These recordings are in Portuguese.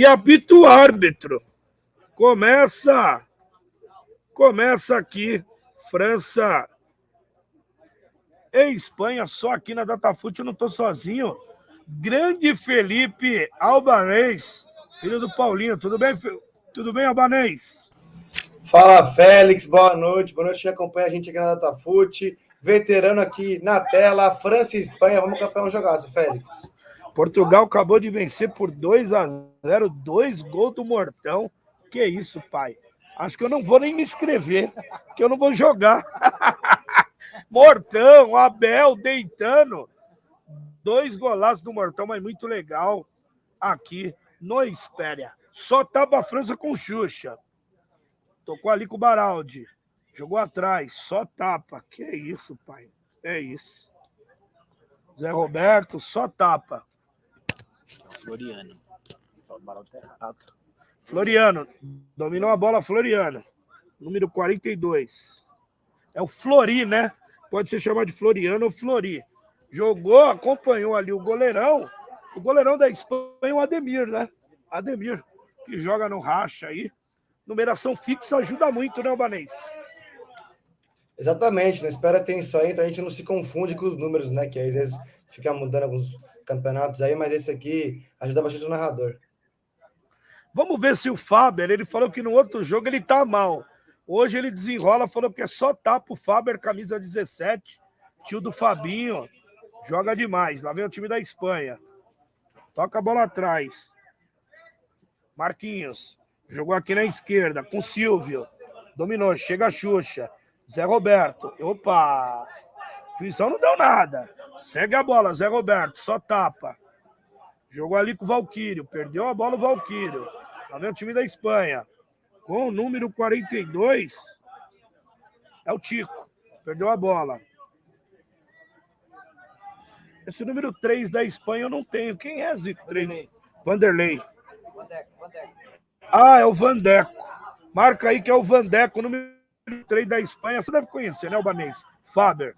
E apita o árbitro. Começa. Começa aqui. França e Espanha, só aqui na Datafute eu não estou sozinho. Grande Felipe Albanês, filho do Paulinho. Tudo bem, tudo bem, Albanês? Fala, Félix. Boa noite. Boa noite que acompanha a gente aqui na Datafute. Veterano aqui na tela, França e Espanha. Vamos campeão um jogaço, Félix. Portugal acabou de vencer por 2 a 0 dois gols do Mortão. Que isso, pai? Acho que eu não vou nem me inscrever, que eu não vou jogar. Mortão, Abel deitando. Dois golaços do Mortão, mas muito legal aqui no Espéria. Só tava a França com Xuxa. Tocou ali com o Baraldi. Jogou atrás, só tapa. Que isso, pai? É isso. Zé Roberto, só tapa. Floriano. Floriano. Dominou a bola Floriano. Número 42. É o Flori, né? Pode ser chamado de Floriano ou Flori. Jogou, acompanhou ali o goleirão. O goleirão da Espanha, o Ademir, né? Ademir, que joga no racha aí. Numeração fixa ajuda muito, né, Albanês? Exatamente, não espera ter isso aí, então a gente não se confunde com os números, né? Que às vezes fica mudando alguns campeonatos aí, mas esse aqui ajuda bastante o narrador. Vamos ver se o Faber, ele falou que no outro jogo ele tá mal. Hoje ele desenrola, falou que é só tapa o Faber, camisa 17, tio do Fabinho. Joga demais. Lá vem o time da Espanha. Toca a bola atrás. Marquinhos. Jogou aqui na esquerda com Silvio. Dominou. Chega a Xuxa. Zé Roberto. Opa! Juizão não deu nada. Segue a bola, Zé Roberto. Só tapa. Jogou ali com o Valquírio. Perdeu a bola o Valquírio. Lá vem o time da Espanha. Com o número 42. É o Tico. Perdeu a bola. Esse número 3 da Espanha eu não tenho. Quem é Zico 3? Vanderlei. Ah, é o Vandeco. Marca aí que é o Vandeco, número 3 da Espanha. Você deve conhecer, né, Albanês? Faber.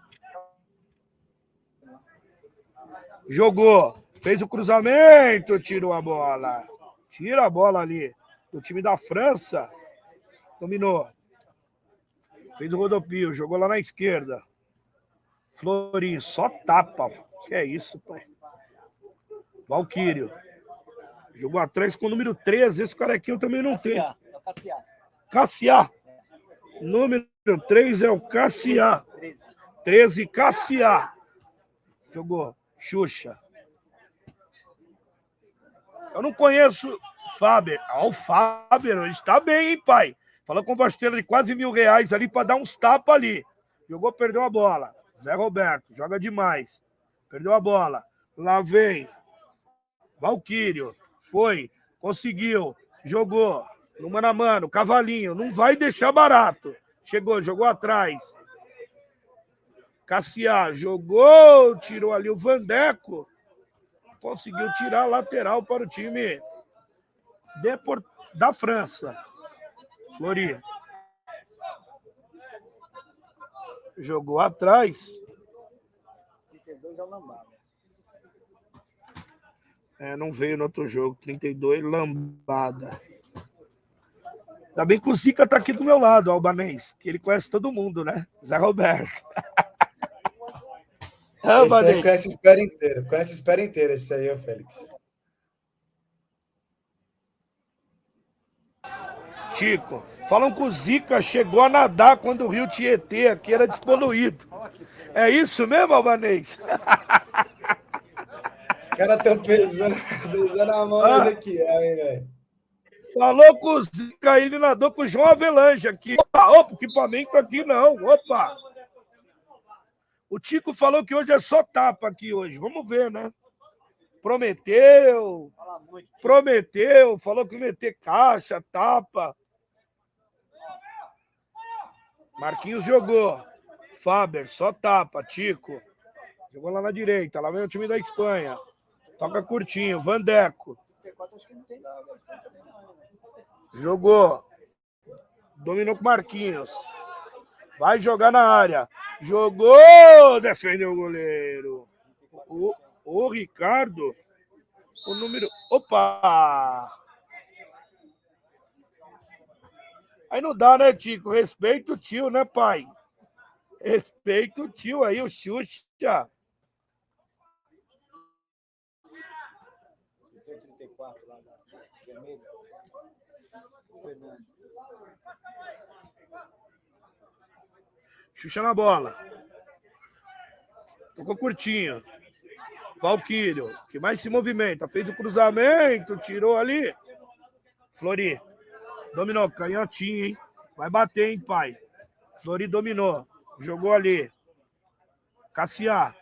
Jogou. Fez o cruzamento, tirou a bola. Tira a bola ali do time da França. Dominou. Fez o rodopio, jogou lá na esquerda. Florim, só tapa. Que é isso, pai? Valquírio. Jogou atrás com o número 13. Esse carequinho também não tem. É Cassiá. Número 3 é o Cassiá. 13, Cassiá. Jogou. Xuxa. Eu não conheço Faber. Ah, o Faber, está bem, hein, pai? Falou com bosteira de quase mil reais ali para dar uns tapas ali. Jogou, perdeu a bola. Zé Roberto, joga demais. Perdeu a bola. Lá vem. Valquírio. Foi. Conseguiu. Jogou. No mano a mano. Cavalinho. Não vai deixar barato. Chegou, jogou atrás. Cassiá jogou, tirou ali o Vandeco. Conseguiu tirar a lateral para o time da França. Flori. Jogou atrás. 32 o Lambada. É, não veio no outro jogo. 32, Lambada. Ainda bem que o Zica tá aqui do meu lado, o albanês, que ele conhece todo mundo, né? Zé Roberto. é, esse conhece a espera inteira. Conhece a espera inteira, esse aí, o Félix. Chico, falam que o Zica chegou a nadar quando o rio Tietê aqui era despoluído. É isso mesmo, Albanês? Os caras estão pesando, pesando a mão ah. aqui, hein, velho? Falou com o Zica, ele nadou com o João Avelange aqui. Opa, opa, equipamento aqui não, opa. O Tico falou que hoje é só tapa aqui hoje. Vamos ver, né? Prometeu, prometeu, falou que meter caixa, tapa. Marquinhos jogou. Faber, só tapa. Tico. Jogou lá na direita. Lá vem o time da Espanha. Toca curtinho. Vandeco. Jogou. Dominou com Marquinhos. Vai jogar na área. Jogou! Defendeu o goleiro. O, o Ricardo. O número. Opa! Aí não dá, né, Tico? Respeita o tio, né, pai? Respeita o tio aí, o Xuxa. lá né? na vermelha. Fernando. Xuxa na bola. Tocou curtinho. Valquírio, que mais se movimenta. Fez o cruzamento, tirou ali. Flori. Dominou, canhotinho, hein? Vai bater, hein, pai? Flori dominou. Jogou ali. Cassiá.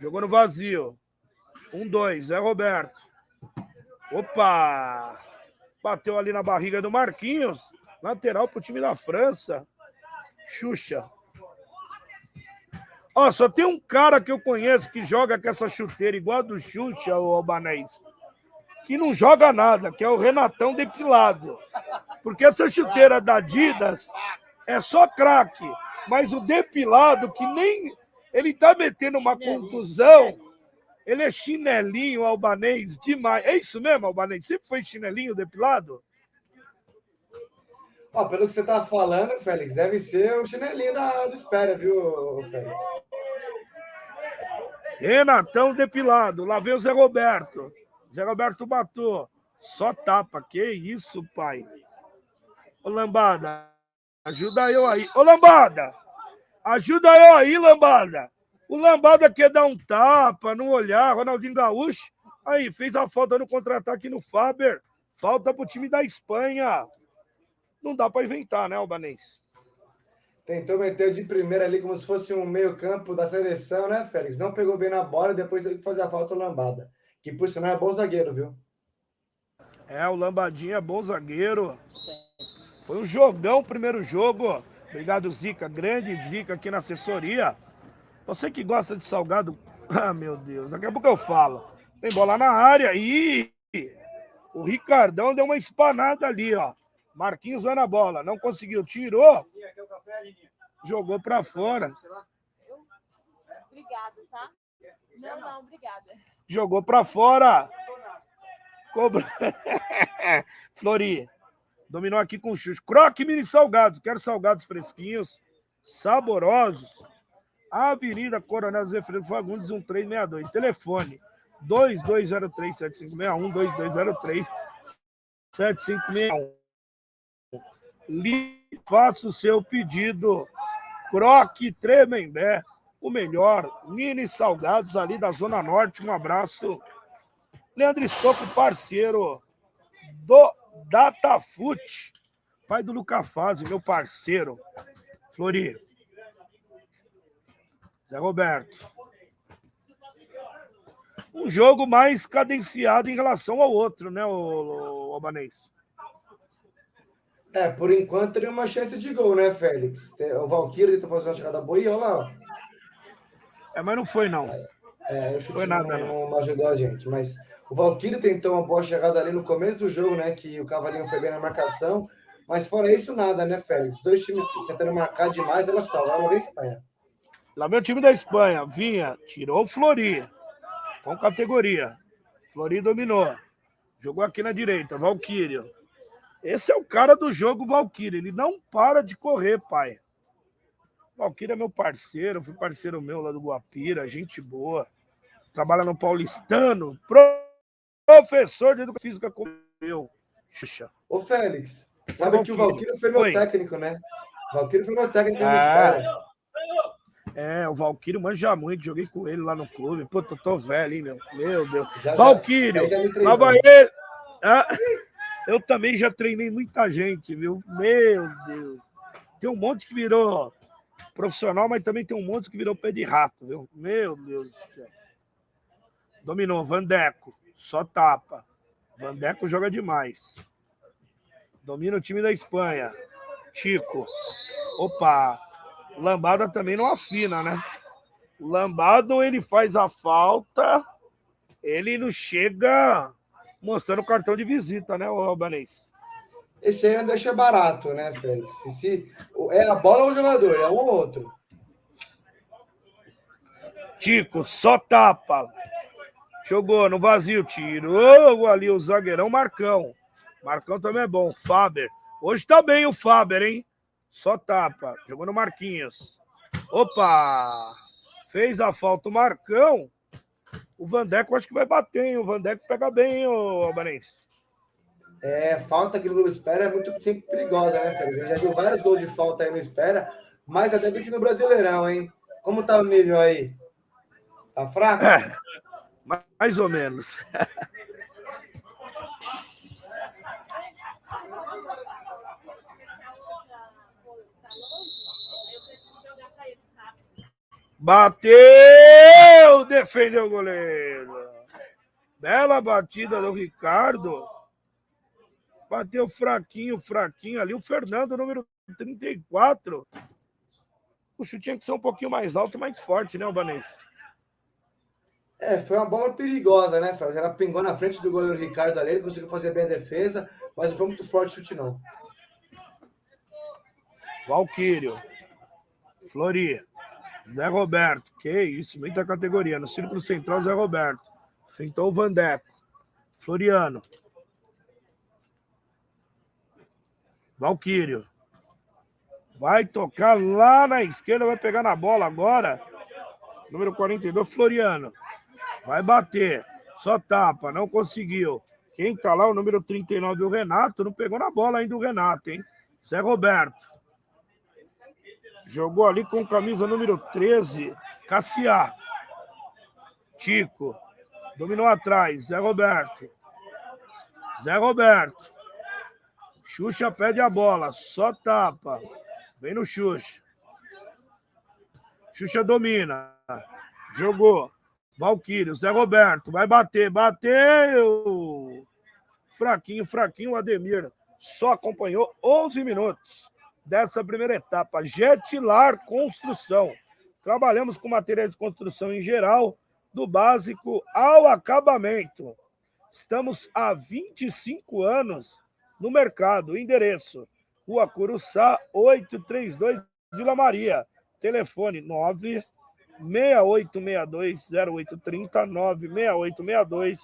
Jogou no vazio. Um, dois. Zé Roberto. Opa! Bateu ali na barriga do Marquinhos. Lateral pro time da França. Xuxa. Ó, só tem um cara que eu conheço que joga com essa chuteira igual a do Xuxa, o Albanês. Que não joga nada, que é o Renatão depilado. Porque essa chuteira da Adidas é só craque. Mas o depilado, que nem. Ele tá metendo uma contusão. Ele é chinelinho albanês demais. É isso mesmo, albanês? Sempre foi chinelinho depilado? Ó, pelo que você tá falando, Félix, deve ser o chinelinho da, do Espera, viu, Félix? Renatão depilado. Lá vem o Zé Roberto. Zé Roberto matou. Só tapa. Que isso, pai. Ô, Lambada. Ajuda eu aí. Ô, Lambada. Ajuda eu aí, Lambada. O Lambada quer dar um tapa, não olhar. Ronaldinho Gaúcho. Aí, fez a falta no contra-ataque no Faber. Falta pro time da Espanha. Não dá para inventar, né, Albanês? Tentou meter de primeira ali como se fosse um meio-campo da seleção, né, Félix? Não pegou bem na bola e depois teve que fazer a falta o Lambada. Que por sinal é bom zagueiro, viu? É, o Lambadinho é bom zagueiro. Foi um jogão o primeiro jogo. Obrigado, Zica. Grande Zica aqui na assessoria. Você que gosta de salgado. Ah, meu Deus. Daqui a pouco eu falo. Tem bola na área. Ih! O Ricardão deu uma espanada ali, ó. Marquinhos vai na bola. Não conseguiu. Tirou. Jogou pra fora. Obrigada, tá? Não, não, obrigada. Jogou pra fora. Cobra. Flori. Dominou aqui com o Xuxa. Croque mini salgados. Quero salgados fresquinhos, saborosos. Avenida Coronel Zé Freire Fagundes, 1362. Telefone 2203-7561, 2203-7561. Faça o seu pedido. Croque Tremembé, o melhor. Mini salgados ali da Zona Norte. Um abraço. Leandro Estocco, parceiro do Datafute. Pai do Luca Fase, meu parceiro. Flori. Zé Roberto. Um jogo mais cadenciado em relação ao outro, né, o, Albanês? É, por enquanto teria uma chance de gol, né, Félix? O Valquírio tentou fazer uma chegada boa e olha lá. É, mas não foi, não. É, o chute foi nada, não, não ajudou a gente. Mas o Valquírio tentou uma boa chegada ali no começo do jogo, né? Que o Cavalinho foi bem na marcação. Mas fora isso, nada, né, Félix? Dois times tentando marcar demais, olha só, lá vem Espanha. Lá vem o time da Espanha. Vinha, tirou o Flori. Com categoria. Flori dominou. Jogou aqui na direita. Valquírio. Esse é o cara do jogo, Valquírio. Ele não para de correr, pai. Valquírio é meu parceiro. Fui parceiro meu lá do Guapira. Gente boa. Trabalha no Paulistano. Professor de educação física como eu. Xuxa. Ô, Félix. Sabe que o Valquírio foi meu Oi. técnico, né? O Valquírio foi meu técnico é... É, o Valquírio manja muito, joguei com ele lá no clube. Pô, tô, tô velho, hein, meu? Meu Deus. Já, Valquírio, tava ele. Ah, eu também já treinei muita gente, viu? Meu Deus. Tem um monte que virou profissional, mas também tem um monte que virou pé de rato, viu? Meu Deus do céu. Dominou, Vandeco, só tapa. Vandeco joga demais. Domina o time da Espanha. Chico. Opa, Lambada também não afina, né? O Lambado, ele faz a falta, ele não chega mostrando o cartão de visita, né, o Albanês? Esse aí não deixa barato, né, Félix? Se, se, é a bola ou o jogador, é um ou outro. Tico, só tapa. Jogou no vazio, tirou ali o zagueirão Marcão. Marcão também é bom. Faber Hoje tá bem o Faber, hein? Só tapa. Jogou no Marquinhos. Opa! Fez a falta o Marcão. O Vandeco acho que vai bater, hein? O Vandeco pega bem, hein, ô Albanense? É, falta que no Globo Espera é muito sempre perigosa, né, Félix? A gente já viu vários gols de falta aí no Espera, mais até do que no Brasileirão, hein? Como tá o nível aí? Tá fraco? É, mais ou menos. Bateu! Defendeu o goleiro. Bela batida do Ricardo. Bateu fraquinho, fraquinho ali. O Fernando, número 34. O chute tinha que ser um pouquinho mais alto e mais forte, né, Albanês? É, foi uma bola perigosa, né, Félix? Ela pingou na frente do goleiro Ricardo ali, ele conseguiu fazer bem a defesa, mas não foi muito forte o chute, não. Valquírio. Flori. Zé Roberto. Que isso, muita categoria. No círculo central, Zé Roberto. Fentou o Vandeco. Floriano. Valquírio. Vai tocar lá na esquerda, vai pegar na bola agora. Número 42, Floriano. Vai bater. Só tapa, não conseguiu. Quem tá lá, o número 39, o Renato, não pegou na bola ainda o Renato, hein? Zé Roberto. Jogou ali com camisa número 13, Cassiá. Tico. Dominou atrás, Zé Roberto. Zé Roberto. Xuxa pede a bola, só tapa. Vem no Xuxa. Xuxa domina. Jogou. Valquírio, Zé Roberto, vai bater, bateu! Fraquinho, fraquinho, Ademir só acompanhou 11 minutos dessa primeira etapa. Jetlar Construção. Trabalhamos com materiais de construção em geral, do básico ao acabamento. Estamos há 25 anos no mercado. Endereço: Rua Curuçá, 832, Vila Maria. Telefone 9 6862-0830,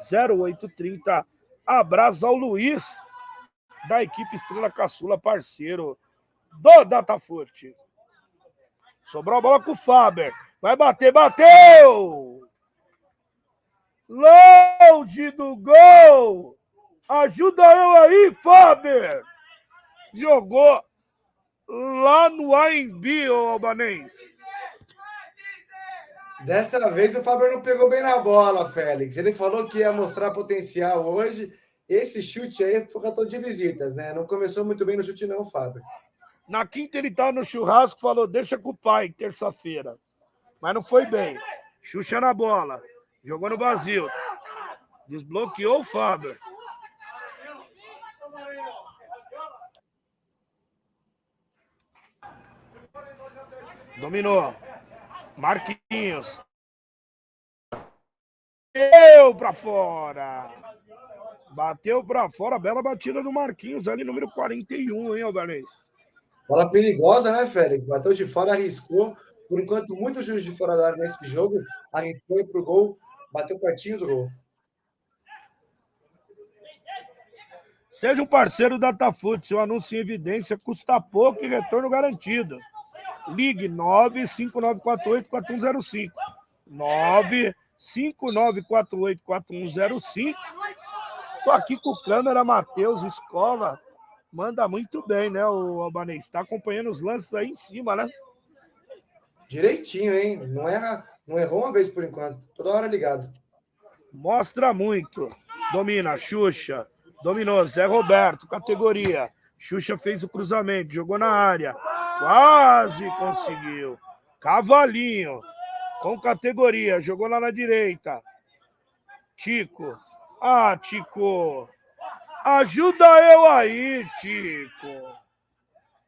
96862-0830. Abraço ao Luiz, da equipe Estrela Caçula, parceiro do Datafute. Sobrou a bola com o Faber. Vai bater, bateu! Load do gol! Ajuda eu aí, Faber! Jogou lá no AMB, ô Albanês. Dessa vez o Fábio não pegou bem na bola, Félix. Ele falou que ia mostrar potencial hoje. Esse chute aí foi cartão de visitas, né? Não começou muito bem no chute, não, Fábio. Na quinta ele tá no churrasco, falou: deixa com o pai, terça-feira. Mas não foi bem. Xuxa na bola. Jogou no vazio. Desbloqueou o Fábio. Dominou. Marquinhos. Bateu para fora. Bateu para fora. Bela batida do Marquinhos ali, número 41, hein, Albanês? Bola perigosa, né, Félix? Bateu de fora, arriscou. Por enquanto, muitos juros de fora da área nesse jogo. Arriscou e pro gol. Bateu pertinho do gol. Seja um parceiro da Datafute. Seu anúncio em evidência custa pouco e retorno garantido. Ligue 95948-4105. 95948-4105. Tô aqui com o câmera Matheus Escola. Manda muito bem, né, o Albanês? Está acompanhando os lances aí em cima, né? Direitinho, hein? Não, erra, não errou uma vez por enquanto. Toda hora ligado. Mostra muito. Domina, Xuxa. Dominou, Zé Roberto, categoria. Xuxa fez o cruzamento, jogou na área. Quase conseguiu. Cavalinho. Com categoria. Jogou lá na direita. Tico. Ah, Tico. Ajuda eu aí, Tico.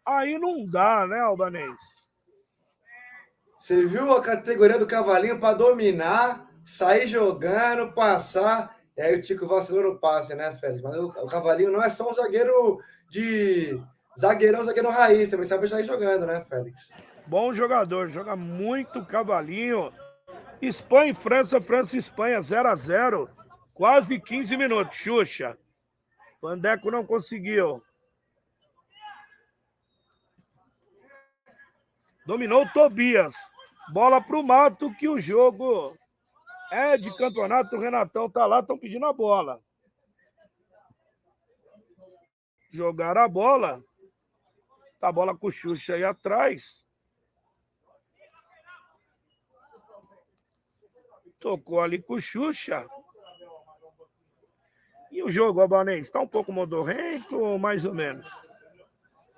Aí não dá, né, Albanês? Você viu a categoria do Cavalinho para dominar, sair jogando, passar. E aí o Tico vacilou no passe, né, Félix? Mas o, o Cavalinho não é só um zagueiro de Zagueirão, zagueiro raiz, também sabe sair jogando, né, Félix? Bom jogador, joga muito cavalinho. Espanha e França, França e Espanha, 0 a 0 Quase 15 minutos, Xuxa. Vandeco não conseguiu. Dominou o Tobias. Bola para o Mato, que o jogo é de campeonato. O Renatão tá lá, estão pedindo a bola. Jogaram a bola. Tá a bola com o Xuxa aí atrás. Tocou ali com o Xuxa. E o jogo, Albanês, está um pouco modorrento ou mais ou menos?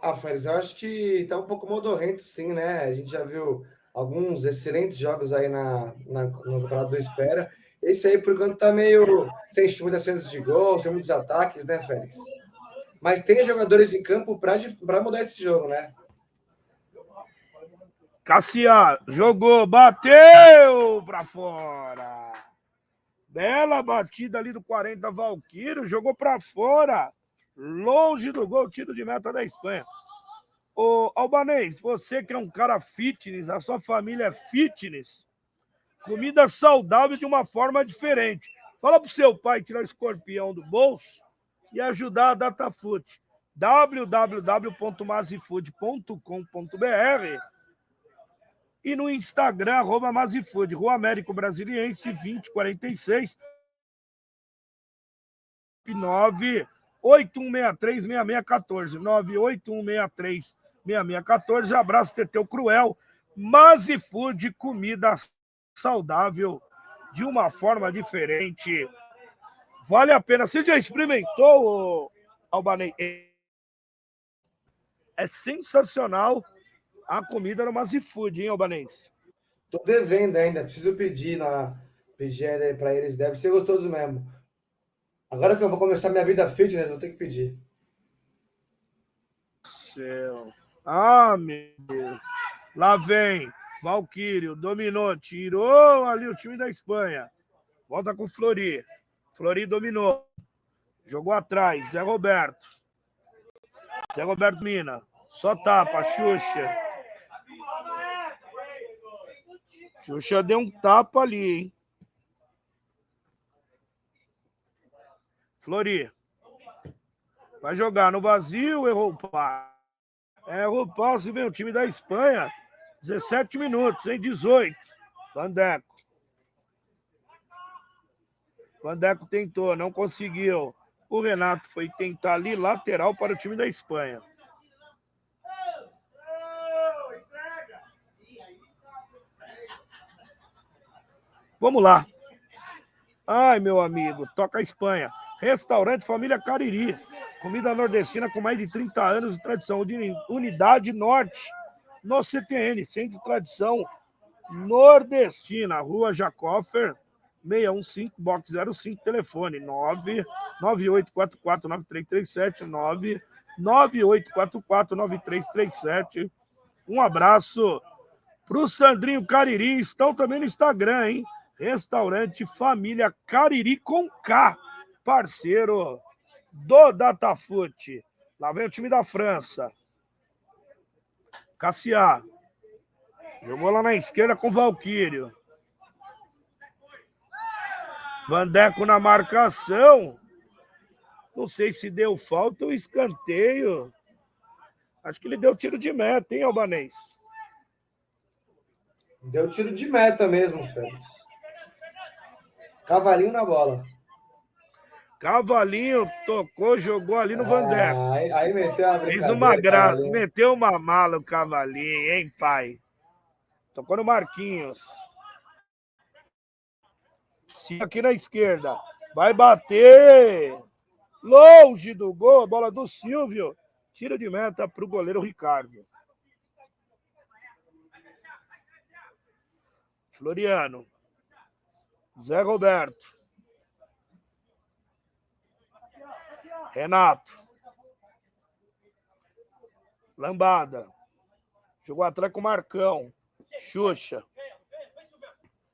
Ah, Félix, eu acho que está um pouco modorrento, sim, né? A gente já viu alguns excelentes jogos aí na, na, no Campeonato do Espera. Esse aí, por enquanto, está meio sem muitas chances de gol, sem muitos ataques, né, Félix? Mas tem jogadores em campo para mudar esse jogo, né? Cassia jogou, bateu para fora. Bela batida ali do 40 Valquírio, jogou para fora. Longe do gol, tiro de meta da Espanha. Ô, Albanês, você que é um cara fitness, a sua família é fitness, comida saudável de uma forma diferente. Fala pro seu pai tirar o escorpião do bolso e ajudar a Datafood. www.mazifood.com.br e no Instagram, arroba Mazifood, Rua Américo Brasiliense, 2046 9 8163-6614. 98163-6614. Abraço, Teteu Cruel. Mazifood, comida saudável de uma forma diferente. Vale a pena. Você já experimentou, Albanei? É sensacional a comida no Mazifood, hein, Albanês? Tô devendo ainda, preciso pedir na pedir para eles, deve ser gostoso mesmo. Agora que eu vou começar minha vida fitness, vou ter que pedir. Céu. Ah, meu Deus. Lá vem. Valquírio dominou, tirou ali o time da Espanha. Volta com o Flori. Flori dominou. Jogou atrás. Zé Roberto. Zé Roberto Mina. Só tapa. Xuxa. Xuxa deu um tapa ali, hein? Flori. Vai jogar no vazio, errou o passe. Errou o passe, vem o time da Espanha. 17 minutos, em 18. Vandeco. Vandeco tentou, não conseguiu. O Renato foi tentar ali, lateral para o time da Espanha. Vamos lá. Ai, meu amigo, toca a Espanha. Restaurante Família Cariri. Comida nordestina com mais de 30 anos de tradição. Unidade Norte, no CTN, Centro de Tradição Nordestina. Rua Jacoffer, 615, box 05, telefone 998449337, 998449337. Um abraço para o Sandrinho Cariri. Estão também no Instagram, hein? Restaurante Família Cariri com K parceiro do Datafoot. Lá vem o time da França. Cassiá. Jogou lá na esquerda com Valquírio. Vandeco na marcação. Não sei se deu falta ou escanteio. Acho que ele deu tiro de meta, hein, Albanês? Deu tiro de meta mesmo, Félix. Cavalinho na bola. Cavalinho tocou, jogou ali no ah, Vandeco. Aí, aí meteu uma Fez uma graça, meteu uma mala o Cavalinho, hein, pai? Tocou no Marquinhos. Sim, aqui na esquerda. Vai bater. Longe do gol, a bola do Silvio. Tira de meta para o goleiro Ricardo. Floriano. Zé Roberto. Renato. Lambada. Jogou atrás com o Marcão. Xuxa.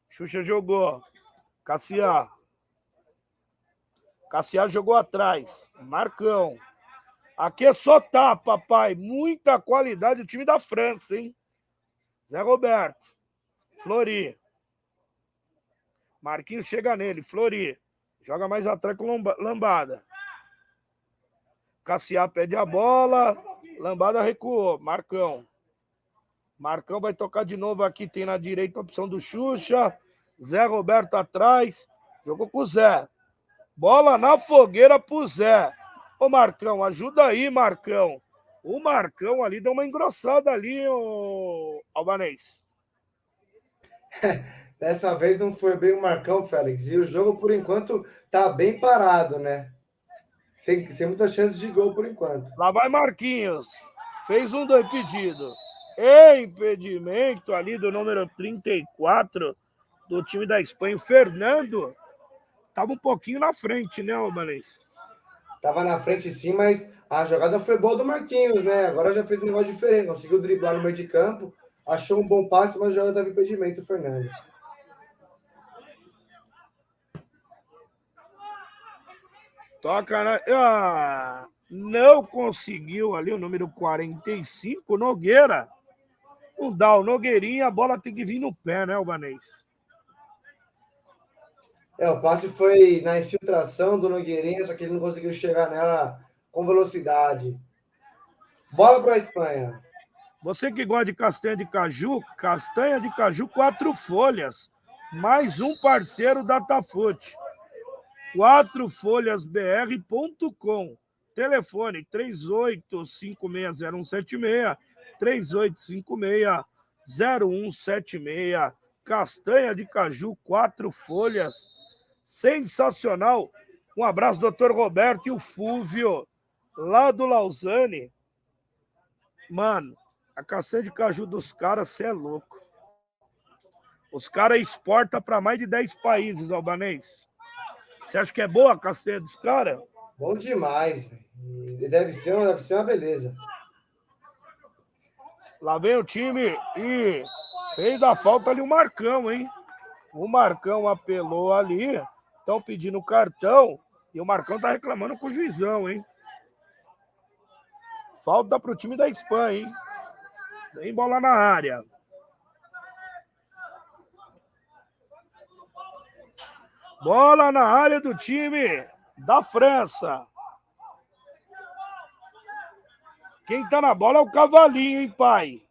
Xuxa jogou. Cassiá. Cassiá jogou atrás. Marcão. Aqui é só tapa, pai. Muita qualidade do time da França, hein? Zé Roberto. Flori. Marquinhos chega nele. Flori. Joga mais atrás com Lambada. Cassiá pede a bola. Lambada recuou. Marcão. Marcão vai tocar de novo aqui. Tem na direita a opção do Xuxa. Zé Roberto atrás. Jogou com o Zé. Bola na fogueira pro Zé. Ô Marcão, ajuda aí, Marcão. O Marcão ali deu uma engrossada ali, o Albanês. Dessa vez não foi bem o Marcão, Félix. E o jogo, por enquanto, tá bem parado, né? Sem, sem muitas chances de gol por enquanto. Lá vai Marquinhos. Fez um do impedido. Impedimento ali do número 34 do time da Espanha. O Fernando estava um pouquinho na frente, né, Albanês? Tava na frente sim, mas a jogada foi boa do Marquinhos, né? Agora já fez um negócio diferente. Conseguiu driblar no meio de campo. Achou um bom passe, mas já tava impedimento, o Fernando. Toca na. Ah, não conseguiu ali o número 45, Nogueira. Não dá, o Nogueirinha, a bola tem que vir no pé, né, Albanês? É, o passe foi na infiltração do Nogueirinha, só que ele não conseguiu chegar nela com velocidade. Bola para a Espanha. Você que gosta de castanha de caju, castanha de caju quatro folhas, mais um parceiro da Tafute. Quatrofolhasbr.com. Telefone 38560176, 38560176. Castanha de caju, quatro folhas. Sensacional. Um abraço, doutor Roberto e o Fúvio, lá do Lausanne. Mano, a castanha de caju dos caras, você é louco. Os caras exportam para mais de 10 países, albanês. Você acha que é boa a castanha dos caras? Bom demais. Deve ser, deve ser uma beleza. Lá vem o time e fez da falta ali o Marcão, hein? O Marcão apelou ali. Estão pedindo cartão. E o Marcão tá reclamando com o juizão, hein? Falta pro time da Espanha, hein? Tem bola na área. Bola na área do time da França. Quem tá na bola é o Cavalinho, hein, pai?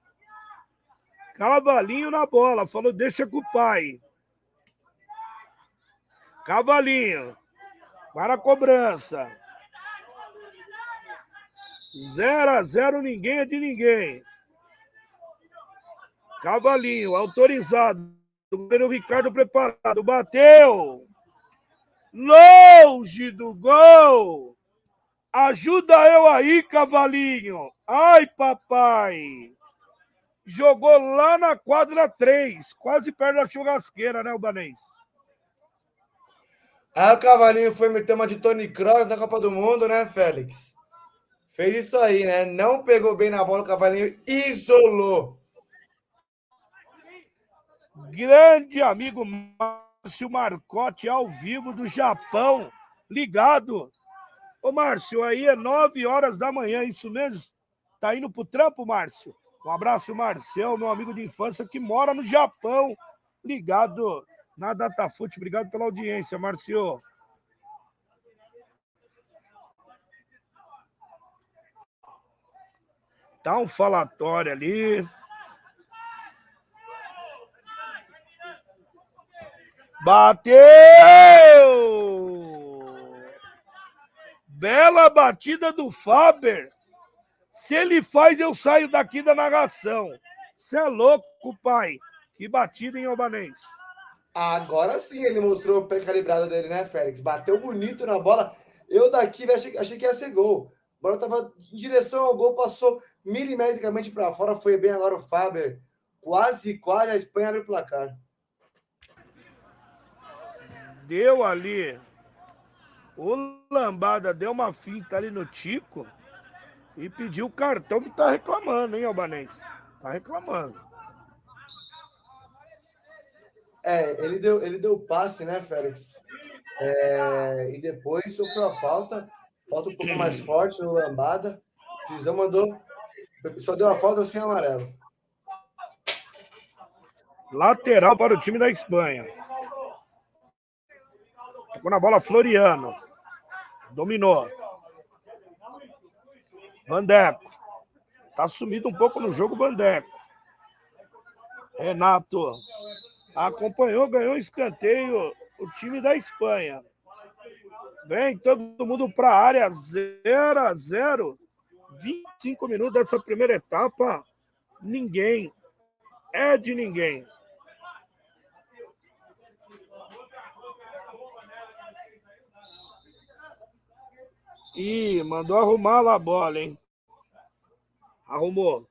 Cavalinho na bola. Falou, deixa com o pai. Cavalinho. Para a cobrança. 0 a 0 ninguém é de ninguém. Cavalinho, autorizado. O goleiro Ricardo preparado. Bateu. Longe do gol. Ajuda eu aí, cavalinho. Ai, papai. Jogou lá na quadra 3, quase perto da churrasqueira, né, o Banês? Aí o cavalinho foi meter uma de Tony Cross na Copa do Mundo, né, Félix? Fez isso aí, né? Não pegou bem na bola, o cavalinho isolou. Grande amigo Márcio Marcotti, ao vivo do Japão, ligado Ô, Márcio, aí é nove horas da manhã, isso mesmo? Tá indo pro trampo, Márcio? Um abraço, Marcel, meu amigo de infância que mora no Japão, ligado na Datafute. Obrigado pela audiência, Márcio. Tá um falatório ali. Bateu! Bela batida do Faber. Se ele faz, eu saio daqui da narração. Você é louco, pai. Que batida em Obanês. Agora sim ele mostrou o pé calibrado dele, né, Félix? Bateu bonito na bola. Eu daqui achei, achei que ia ser gol. A bola estava em direção ao gol, passou milimetricamente para fora. Foi bem agora o Faber. Quase, quase a Espanha abriu o placar. Deu ali o Lambada deu uma finta ali no Tico e pediu o cartão que tá reclamando, hein, Albanês? Tá reclamando. É, ele deu, ele deu passe, né, Félix? É, e depois sofreu a falta. Falta um pouco mais forte no Lambada. O Gizão mandou. Só deu a falta sem amarelo. Lateral para o time da Espanha. Ficou na bola Floriano. Dominou. Bandeco. Tá sumido um pouco no jogo, Bandeco. Renato acompanhou, ganhou escanteio o time da Espanha. Vem todo mundo para a área, 0 a 0. 25 minutos dessa primeira etapa. Ninguém é de ninguém. Ih, mandou arrumar lá a bola, hein? Arrumou.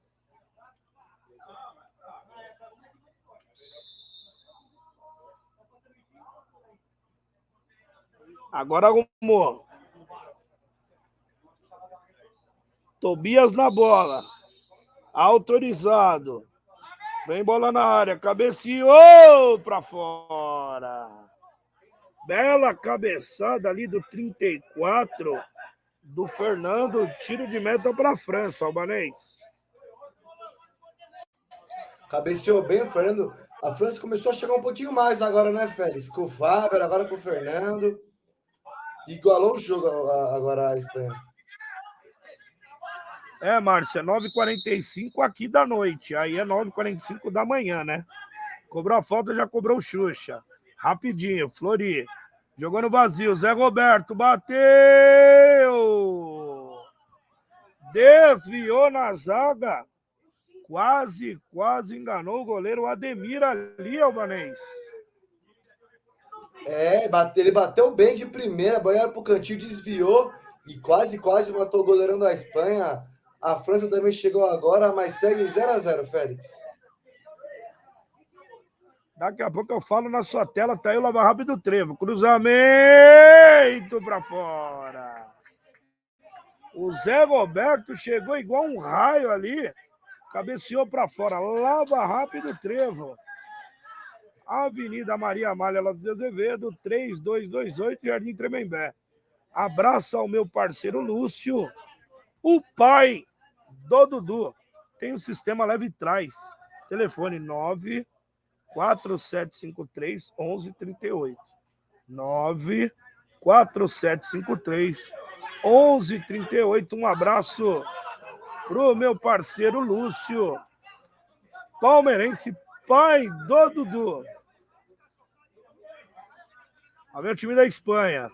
Agora arrumou. Tobias na bola. Autorizado. Vem bola na área. Cabeceou para fora. Bela cabeçada ali do 34 do Fernando. Tiro de meta para a França, Albanês. Cabeceou bem o Fernando. A França começou a chegar um pouquinho mais agora, né, Félix? Com o Fábio, agora com o Fernando. Igualou o jogo agora a Espanha. É, Márcia, 9h45 aqui da noite. Aí é 9h45 da manhã, né? Cobrou a falta, já cobrou o Xuxa. Rapidinho, Flori. Jogou no vazio. Zé Roberto bateu! Desviou na zaga. Quase, quase enganou o goleiro Ademir ali, Albanês. É, ele bateu bem de primeira, banheiro pro cantinho, desviou e quase, quase matou o goleirão da Espanha. A França também chegou agora, mas segue 0 a 0 Félix. Daqui a pouco eu falo na sua tela, tá aí o Lava Rápido Trevo. Cruzamento para fora. O Zé Roberto chegou igual um raio ali, cabeceou para fora. Lava Rápido Trevo. Avenida Maria Amália Lopes de Azevedo, 3228, Jardim Tremembé. Abraço ao meu parceiro Lúcio, o pai do Dudu. Tem o sistema leve trás. Telefone 94753 1138. 94753 1138. Um abraço pro meu parceiro Lúcio, palmeirense, pai do Dudu. A meu time da Espanha.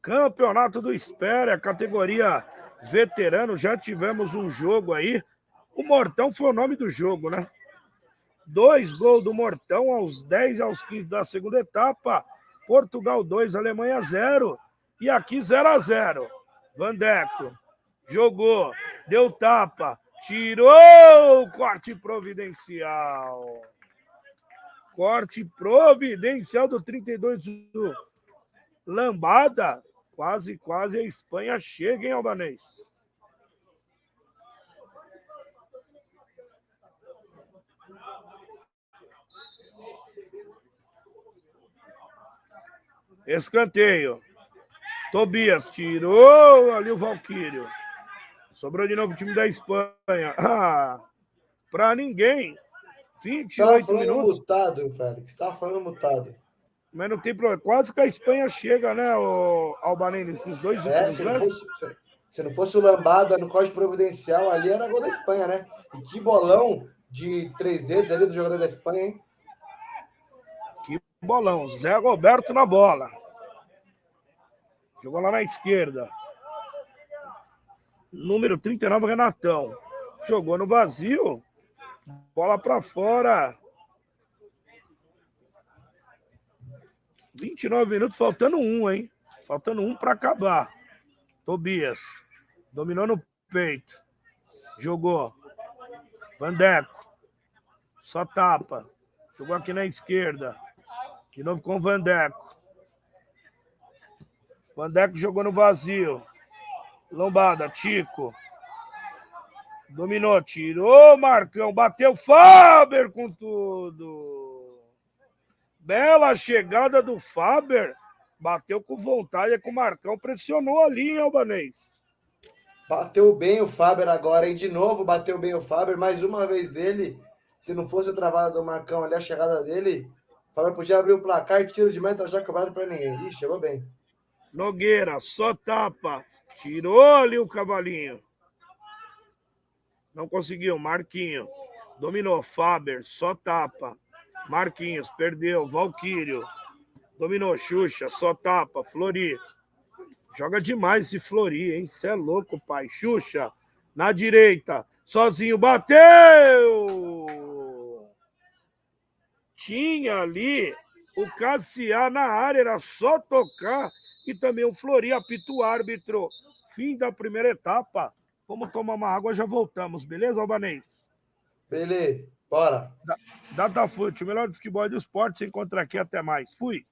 Campeonato do Espera, categoria veterano. Já tivemos um jogo aí. O Mortão foi o nome do jogo, né? Dois gols do Mortão aos 10 e aos 15 da segunda etapa. Portugal 2, Alemanha 0. E aqui 0 a 0 Vandeco jogou, deu tapa, tirou o corte providencial. Corte providencial do 32 do Lambada. Quase, quase a Espanha chega, em Albanês? Escanteio. Tobias tirou ali o Valquírio. Sobrou de novo o time da Espanha. Ah, para ninguém. 28 Tava minutos. mutado, Félix. Tava falando mutado. Mas não tem problema. Quase que a Espanha chega, né, o Albanini, esses dois é, se, não fosse, se não fosse o Lambada no código providencial ali, era gol da Espanha, né? E que bolão de três dedos ali do jogador da Espanha, hein? Que bolão. Zé Roberto na bola. Jogou lá na esquerda. Número 39, Renatão. Jogou no vazio. Bola para fora. 29 minutos, faltando um, hein? Faltando um para acabar. Tobias. Dominou no peito. Jogou. Vandeco. Só tapa. Jogou aqui na esquerda. De novo com o Vandeco. Vandeco jogou no vazio. Lombada, Tico. Dominou, tirou, Marcão, bateu Faber com tudo. Bela chegada do Faber. Bateu com vontade, é que o Marcão pressionou ali, hein, Albanês? Bateu bem o Faber agora, hein? De novo bateu bem o Faber, mais uma vez dele. Se não fosse o travado do Marcão ali, a chegada dele, o Faber podia abrir o placar, tiro de meta já cobrado para ninguém. Ih, chegou bem. Nogueira, só tapa. Tirou ali o cavalinho. Não conseguiu. Marquinho. Dominou. Faber, só tapa. Marquinhos, perdeu. Valquírio. Dominou. Xuxa, só tapa. Flori. Joga demais esse Flori, hein? Você é louco, pai. Xuxa, na direita. Sozinho, bateu! Tinha ali o Cassiar na área, era só tocar. E também o Flori apita o árbitro. Fim da primeira etapa. Vamos tomar uma água, já voltamos, beleza, Albanês? Beleza, bora. Datafute, o melhor do futebol e do esporte, se encontra aqui, até mais. Fui.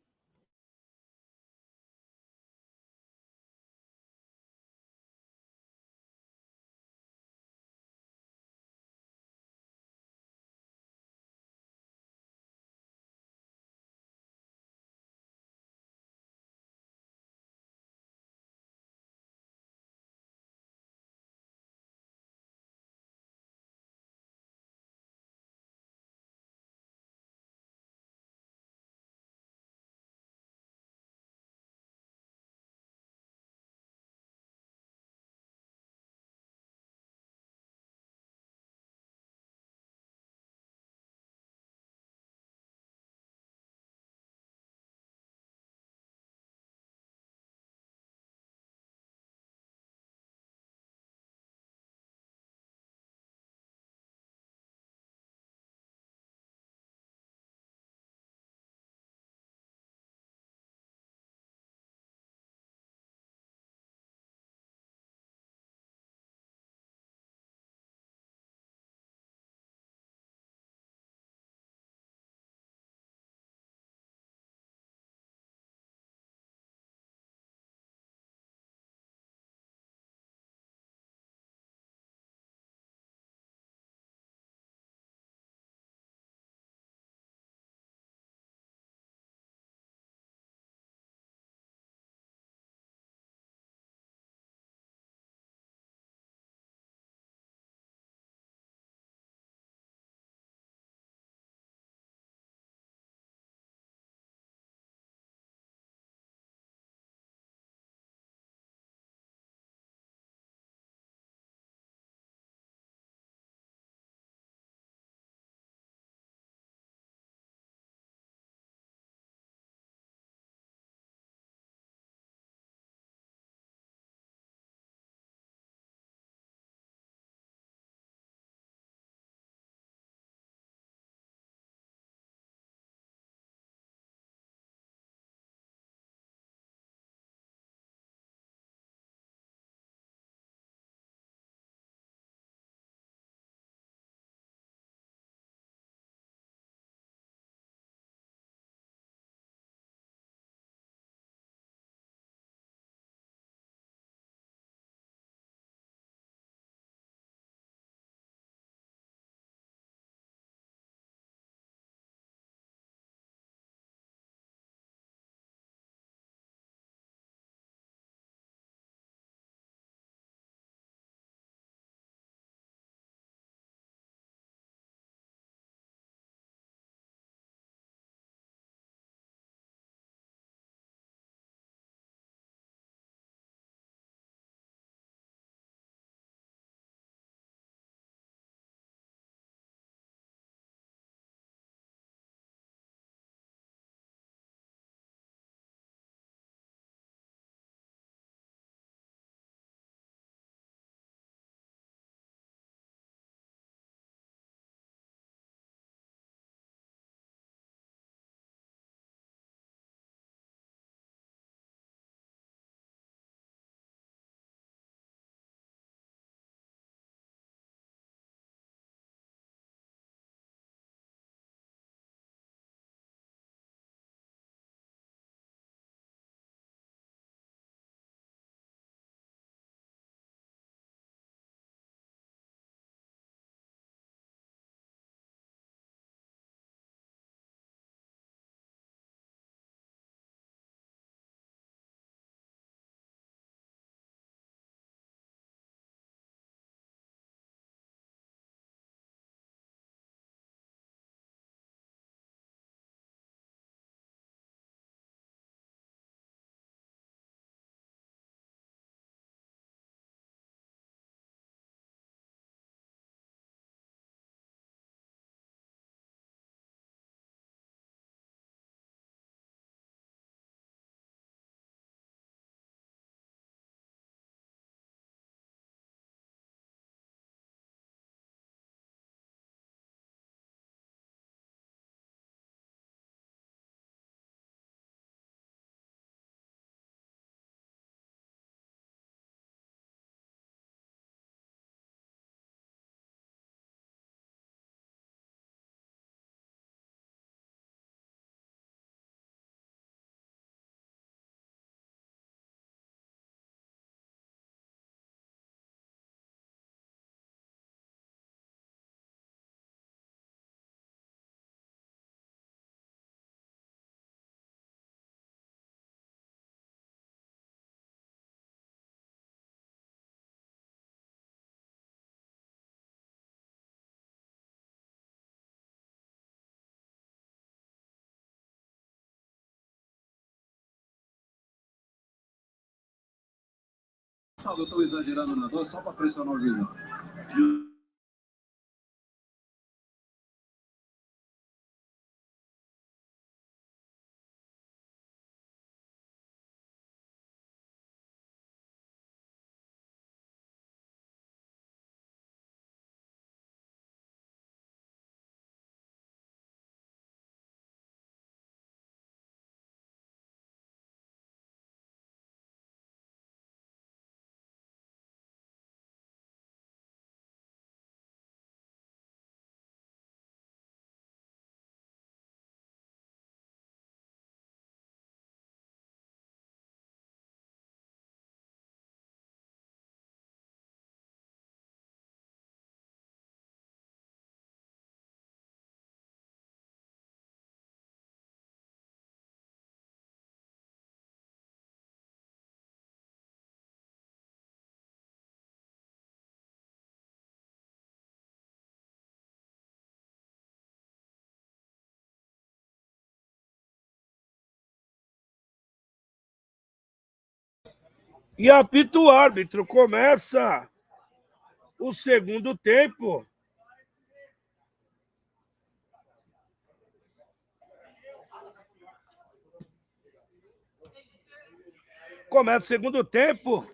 Eu estou exagerando na dose só para pressionar o juiz. E apita o árbitro. Começa o segundo tempo. Começa o segundo tempo.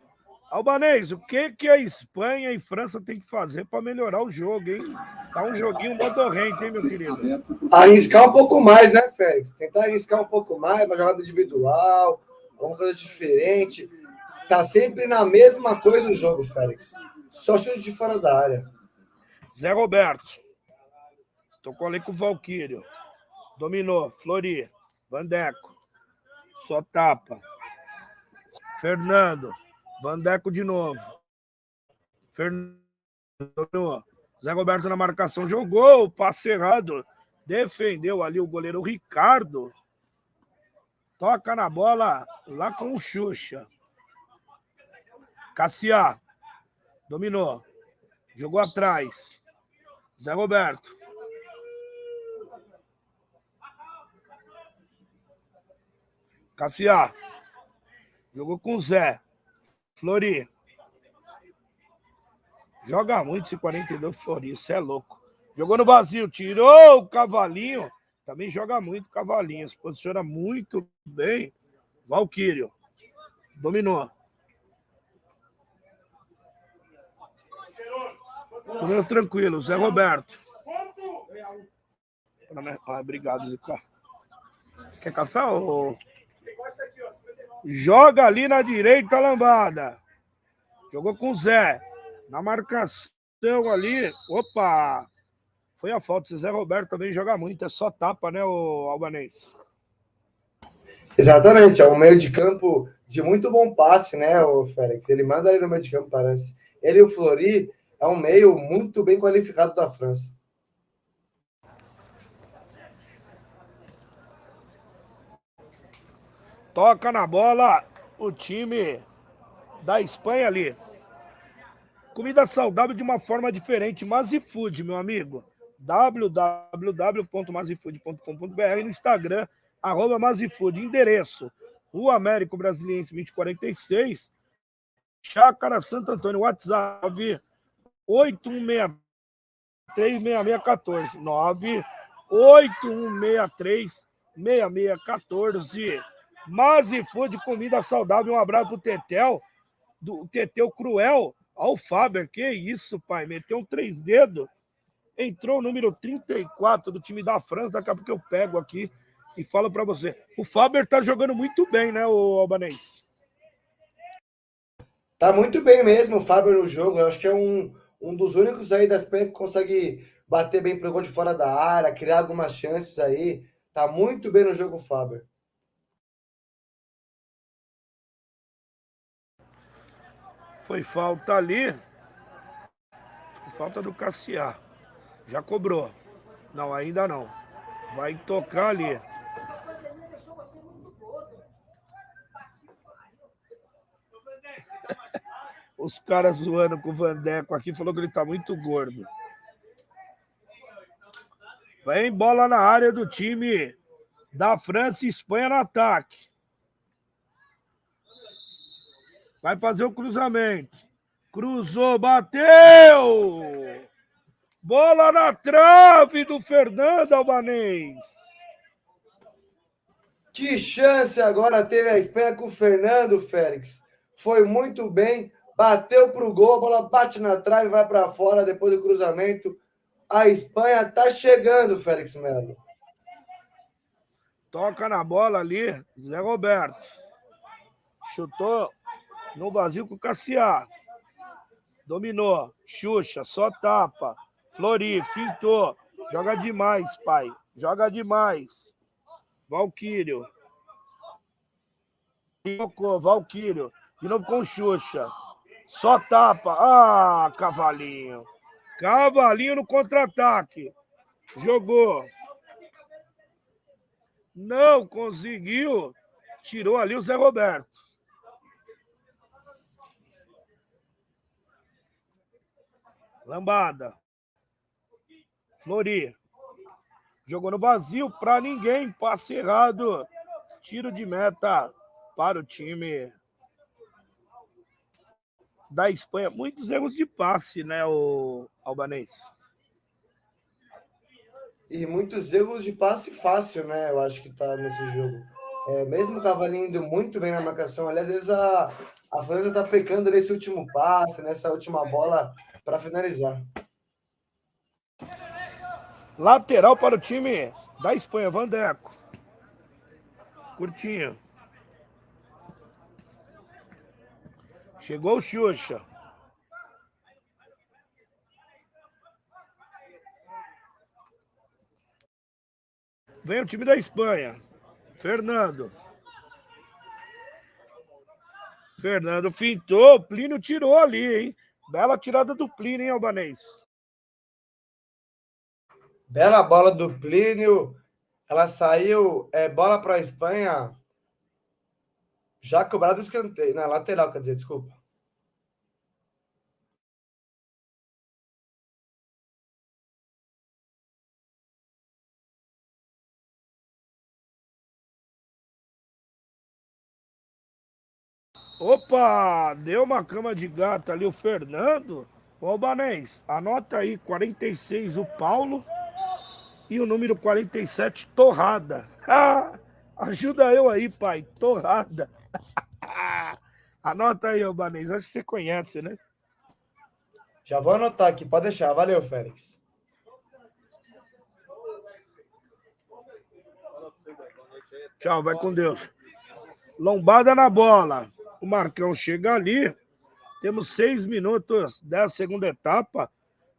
Albanês, o que, que a Espanha e França tem que fazer para melhorar o jogo, hein? Tá um joguinho motorrente, hein, meu querido? Arriscar um pouco mais, né, Félix? Tentar arriscar um pouco mais, uma jogada individual, alguma coisa diferente. Tá sempre na mesma coisa o jogo, Félix. Só chute de fora da área. Zé Roberto. Tocou ali com o Valquírio. Dominou. Flori. Vandeco. Só tapa. Fernando. Vandeco de novo. Fernando. Zé Roberto na marcação. Jogou passe errado. Defendeu ali o goleiro Ricardo. Toca na bola lá com o Xuxa. Cassia. Dominou. Jogou atrás. Zé Roberto. Cassia. Jogou com Zé. Flori. Joga muito esse 42 Flori, isso é louco. Jogou no vazio, tirou o cavalinho. Também joga muito cavalinho, se posiciona muito bem. Valquírio. Dominou. Comeu tranquilo, Zé Roberto. Ah, obrigado, Zica. Quer café ou. Joga ali na direita, lambada. Jogou com o Zé. Na marcação ali. Opa! Foi a falta. O Zé Roberto também joga muito. É só tapa, né, o Albanês? Exatamente. É um meio de campo de muito bom passe, né, o Félix? Ele manda ali no meio de campo, parece. Ele e o Flori é um meio muito bem qualificado da França. Toca na bola o time da Espanha ali. Comida saudável de uma forma diferente. Mazifood, meu amigo. www.mazifood.com.br no Instagram, arroba Mazifood. Endereço, Rua Américo Brasiliense 2046, Chácara Santo Antônio, WhatsApp 8163-6614. 98163-6614. Mazifood Comida Saudável. Um abraço pro Tetel, do Tetel Cruel ao Faber. Que isso, pai? Meteu um três dedos. Entrou o número 34 do time da França. Daqui a pouco eu pego aqui e falo para você. O Faber tá jogando muito bem, né, o Albanês? Tá muito bem mesmo o Faber no jogo. Eu acho que é um, um dos únicos aí da Espanha que consegue bater bem pro gol de fora da área, criar algumas chances aí. Tá muito bem no jogo Faber. Foi falta ali. Falta do Cassiar. Já cobrou. Não, ainda não. Vai tocar ali. Os caras zoando com o Vandeco aqui, falou que ele tá muito gordo. Vem bola na área do time da França e Espanha no ataque. Vai fazer o cruzamento. Cruzou, bateu! Bola na trave do Fernando Albanês. Que chance agora teve a Espanha com o Fernando Félix. Foi muito bem, bateu para o gol, a bola bate na trave, vai para fora depois do cruzamento. A Espanha tá chegando, Félix Melo. Toca na bola ali, Zé Roberto. Chutou no vazio com o Cassiá. Dominou. Xuxa, só tapa. Flori, fintou. Joga demais, pai. Joga demais. Valquírio. Valquírio. De novo com Xuxa. Só tapa. Ah, cavalinho. Cavalinho no contra-ataque. Jogou. Não conseguiu. Tirou ali o Zé Roberto. Lambada. Flori. Jogou no vazio para ninguém. Passe errado. Tiro de meta para o time da Espanha. Muitos erros de passe, né, o Albanês? E muitos erros de passe fácil, né? Eu acho que tá nesse jogo. É, mesmo o Cavalinho indo muito bem na marcação, ali, às vezes a, a França tá pecando nesse último passe, nessa última bola para finalizar. Lateral para o time da Espanha, Vandeco. Curtinho. Chegou o Xuxa. Vem o time da Espanha. Fernando. Fernando fintou, Plínio tirou ali, hein? Bela tirada do Plínio, hein, Albanês? Bela bola do Plínio. Ela saiu, é, bola para a Espanha. Já cobrado escanteio. Na lateral, quer dizer, desculpa. Opa, deu uma cama de gato ali o Fernando. O Albanês, anota aí 46 o Paulo e o número 47 Torrada. Ah, ajuda eu aí, pai, Torrada. Anota aí, Albanês, acho que você conhece, né? Já vou anotar aqui, pode deixar. Valeu, Félix. Tchau, vai com Deus. Lombada na bola. O Marcão chega ali. Temos seis minutos da segunda etapa.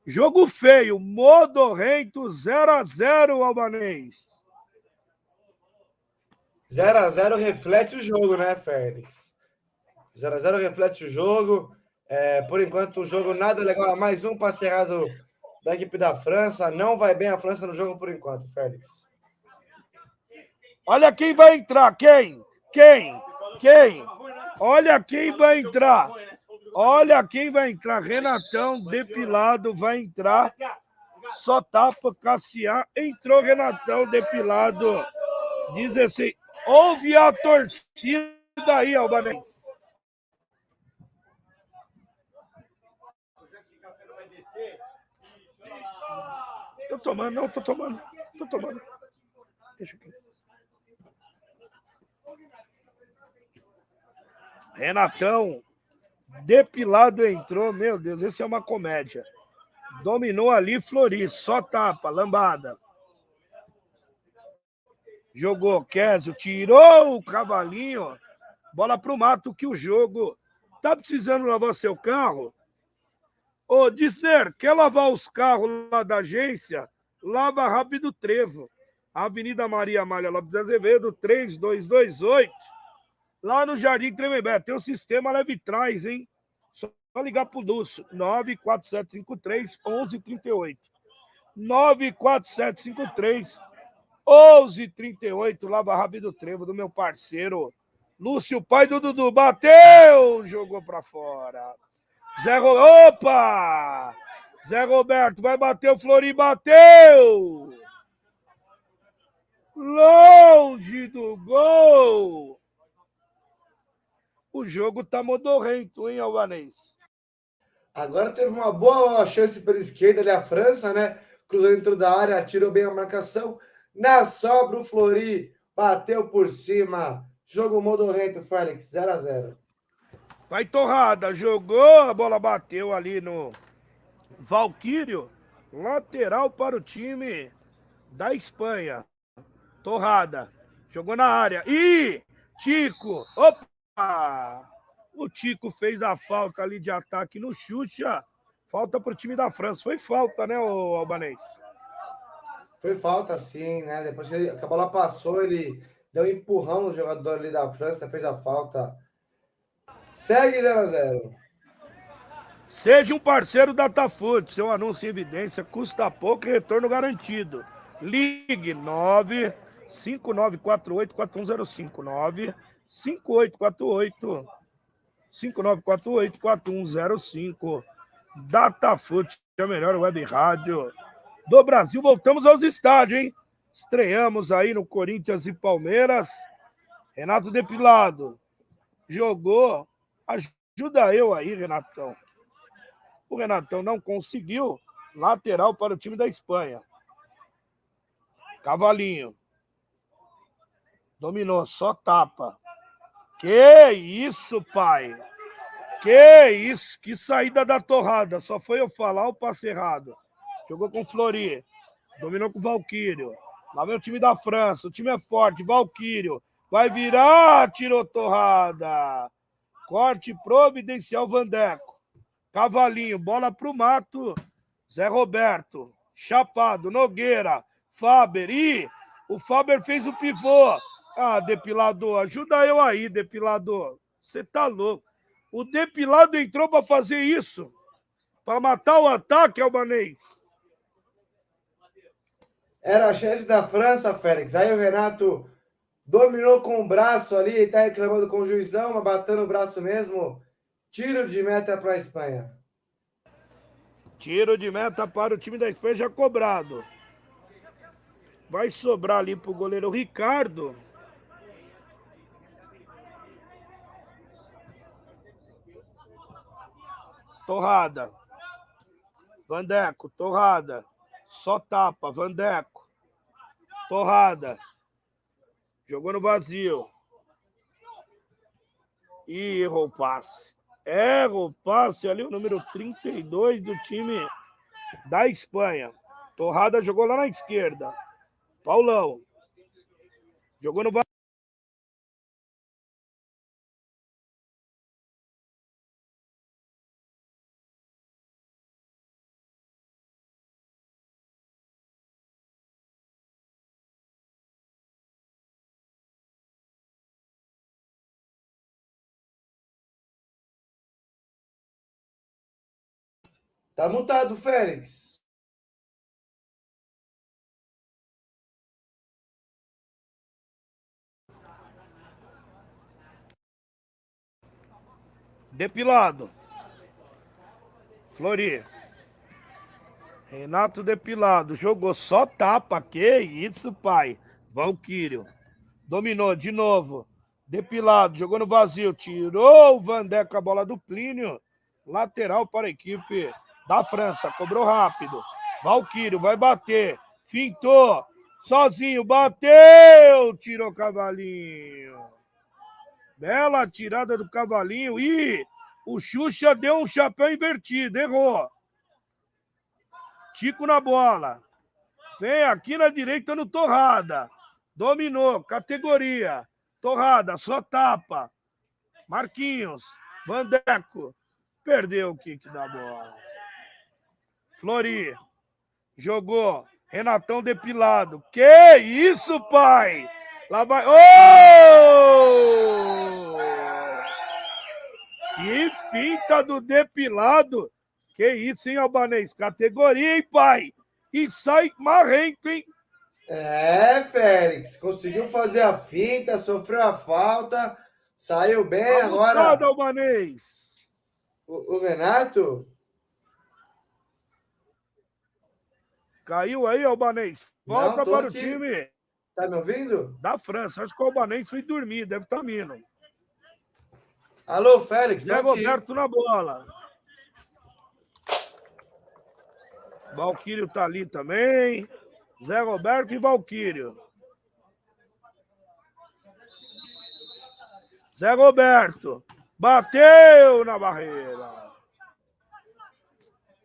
Jogo feio. Modorrento 0 a 0 Albanês. 0 a 0 reflete o jogo, né, Félix? 0 a 0 reflete o jogo. É, por enquanto, o jogo nada legal. Mais um passe errado da equipe da França. Não vai bem a França no jogo por enquanto, Félix. Olha quem vai entrar. Quem? Quem? Quem? Olha quem vai entrar. Olha quem vai entrar. Renatão, depilado, vai entrar. Só tapa Cassiar. Entrou Renatão, depilado. 16. Ouve a torcida aí, Albanês. Tô tomando, não, tô tomando. Tô tomando. Deixa aqui. Renatão, depilado entrou, meu Deus, esse é uma comédia. Dominou ali, Flori, só tapa, lambada. Jogou Késio, tirou o cavalinho, bola pro mato que o jogo. Tá precisando lavar seu carro? Ô, Disner, quer lavar os carros lá da agência? Lava rápido Trevo. Avenida Maria Amália Lopes Azevedo, 3228 lá no Jardim Tremembé. Tem um sistema leve trás, hein? Só ligar pro Lúcio. 94753 1138. 94753 1138. Lava Rápido Trevo do meu parceiro Lúcio, pai do Dudu. Bateu! Jogou pra fora. Zé. Opa! Zé Roberto vai bater o Flori, bateu! Longe do gol! o jogo tá modorrento, hein, Albanês? Agora teve uma boa chance pela esquerda ali a França, né? Cruzou dentro da área, tirou bem a marcação. Na sobra, o Flori bateu por cima. Jogo modorrento, Félix, 0 a 0 Vai torrada, jogou, a bola bateu ali no Valquírio, lateral para o time da Espanha. Torrada, jogou na área. E Tico, opa! O Tico fez a falta ali de ataque no Xuxa. Falta para o time da França. Foi falta, né, o Albanês? Foi falta, sim, né? Depois que a bola passou, ele deu um empurrão no jogador ali da França, fez a falta. Segue 0 a 0 Seja um parceiro da Tafood, seu anúncio em evidência, custa pouco e retorno garantido. Ligue 9 5948 4105 9 5848 5948 4105 Datafoot, a melhor web rádio do Brasil. Voltamos aos estádios, hein? Estreamos aí no Corinthians e Palmeiras. Renato Depilado jogou. Ajuda eu aí, Renatão. O Renatão não conseguiu. Lateral para o time da Espanha. Cavalinho. Dominou, só tapa. Que isso, pai? Que isso, que saída da torrada. Só foi eu falar o passe errado. Jogou com Flori. Dominou com o Valquírio. Lá vem o time da França. O time é forte. Valquírio. Vai virar. Tirou torrada. Corte providencial Vandeco. Cavalinho. Bola pro mato. Zé Roberto. Chapado. Nogueira. Faber. E o Faber fez o pivô. Ah, depilador. Ajuda eu aí, depilador. Você tá louco. O depilado entrou para fazer isso. Para matar o ataque, Albanês. Era a chance da França, Félix. Aí o Renato dominou com o braço ali, tá reclamando com o juizão, mas batendo o braço mesmo. Tiro de meta para a Espanha. Tiro de meta para o time da Espanha já cobrado. Vai sobrar ali pro goleiro Ricardo. Torrada. Vandeco, torrada. Só tapa, Vandeco. Torrada. Jogou no vazio. E errou o passe. Erra o passe ali, o número 32 do time da Espanha. Torrada jogou lá na esquerda. Paulão. Jogou no vazio. Tá mutado, Félix. Depilado. Flori. Renato Depilado. Jogou só tapa. Que isso, pai. Valquírio. Dominou de novo. Depilado. Jogou no vazio. Tirou o Vandeco a bola do Plínio. Lateral para a equipe da França. Cobrou rápido. Valquírio vai bater. Fintou. Sozinho. Bateu. Tirou Cavalinho. Bela tirada do Cavalinho. E o Xuxa deu um chapéu invertido. Errou. Tico na bola. Vem aqui na direita no Torrada. Dominou. Categoria. Torrada. Só tapa. Marquinhos. Vandeco. Perdeu o kick da bola. Flori. Jogou. Renatão depilado. Que isso, pai? Lá vai. Oh! Que finta do depilado. Que isso, hein, Albanês? Categoria, hein, pai? E sai marrento, hein? É, Félix. Conseguiu fazer a finta, sofreu a falta, saiu bem Tá agora. Albanês. O, o Renato? Caiu aí, Albanês. Volta Não, para aqui. o time Tá me ouvindo? da França. Acho que o Albanês foi dormir, deve estar indo. Alô, Félix. Zé Roberto na bola. Valquírio tá ali também. Zé Roberto e Valquírio. Zé Roberto. Bateu na barreira.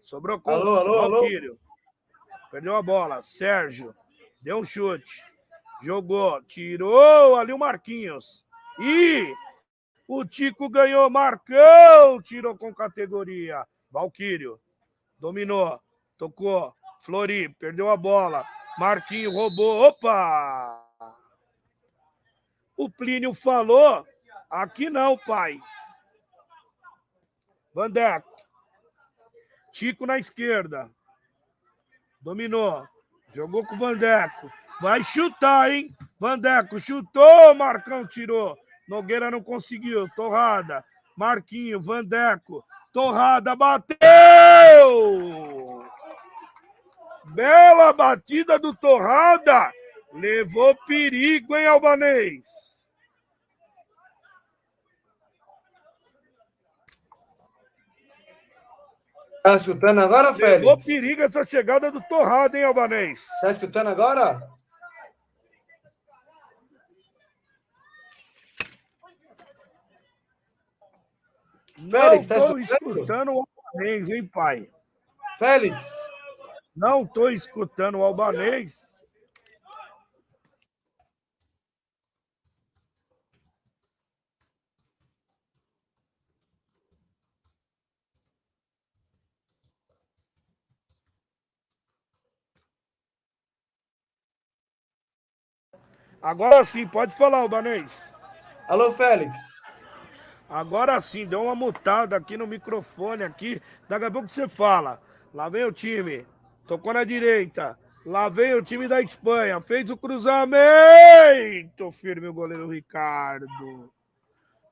Sobrou com alô, alô, Valquírio. Alô. Perdeu a bola. Sérgio. Deu um chute. Jogou. Tirou ali o Marquinhos. E o Tico ganhou. Marcão. Tirou com categoria. Valquírio. Dominou. Tocou. Flori. Perdeu a bola. Marquinho roubou. Opa! O Plínio falou. Aqui não, pai. Vandeco. Tico na esquerda. Dominou. Jogou com o Vandeco. Vai chutar, hein? Vandeco chutou, Marcão tirou. Nogueira não conseguiu. Torrada. Marquinho, Vandeco. Torrada bateu! Bela batida do Torrada. Levou perigo, hein, Albanês? Tá escutando agora, Félix? Levou perigo essa chegada do Torrada, hein, Albanês? Tá escutando agora? Félix, tá escutando? escutando o Albanês, hein, pai? Félix? Não estou escutando o albanês. Agora sim, pode falar, Albanês. Alô, Félix. Agora sim, deu uma mutada aqui no microfone aqui. Daqui a pouco você fala. Lá vem o time. Tocou na direita. Lá vem o time da Espanha. Fez o cruzamento. Firme o goleiro Ricardo.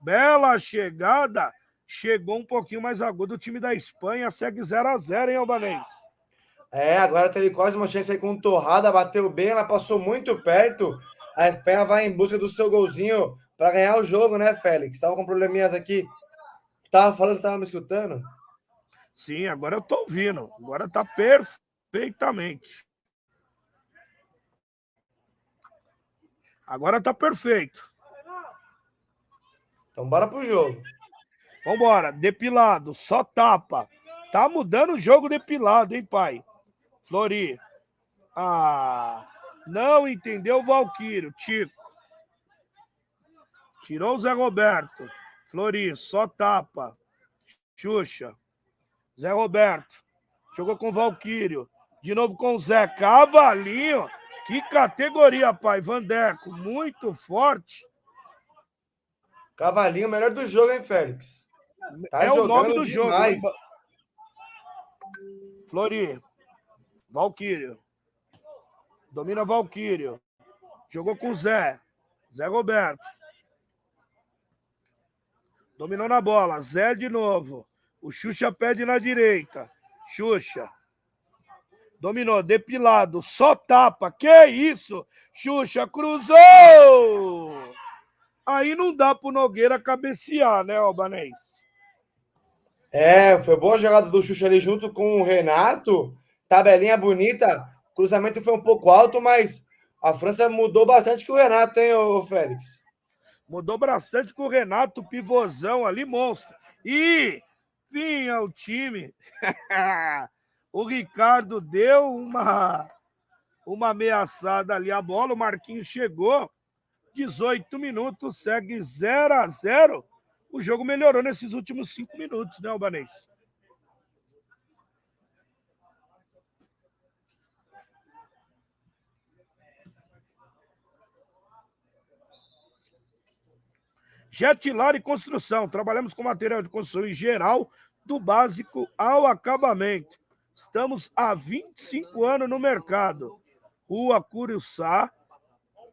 Bela chegada. Chegou um pouquinho mais agudo o time da Espanha. Segue 0 a 0 hein, Albanês? É, agora teve quase uma chance aí com torrada. Bateu bem, ela passou muito perto. A Espanha vai em busca do seu golzinho para ganhar o jogo, né, Félix? Tava com probleminhas aqui. Tava falando, estava me escutando? Sim, agora eu tô ouvindo. Agora tá perfeitamente. Agora tá perfeito. Então bora pro jogo. Vambora, depilado, só tapa. Tá mudando o jogo depilado, hein, pai? Flori. Ah, não entendeu o Valquírio, Tico. Tirou o Zé Roberto. Flori, só tapa. Xuxa. Zé Roberto. Jogou com o Valquírio. De novo com o Zé Cavalinho. Que categoria, pai. Vandeco, muito forte. Cavalinho, melhor do jogo, hein, Félix? Tá é o nome do demais. jogo. Flori. Valquírio. Domina Valquírio. Jogou com Zé. Zé Roberto. Dominou na bola. Zé de novo. O Xuxa pede na direita. Xuxa. Dominou, depilado, só tapa. Que isso? Xuxa cruzou! Aí não dá pro Nogueira cabecear, né, Albanês? É, foi boa jogada do Xuxa ali junto com o Renato. Tabelinha bonita. Cruzamento foi um pouco alto, mas a França mudou bastante com o Renato, hein, ô Félix? Mudou bastante com o Renato, pivôzão ali, monstro. E vinha o time. O Ricardo deu uma, uma ameaçada ali a bola. O Marquinhos chegou. 18 minutos, segue 0 a 0 O jogo melhorou nesses últimos cinco minutos, né, Albanês? Jetilar e construção. Trabalhamos com material de construção em geral, do básico ao acabamento. Estamos há 25 anos no mercado. Rua Curiçá,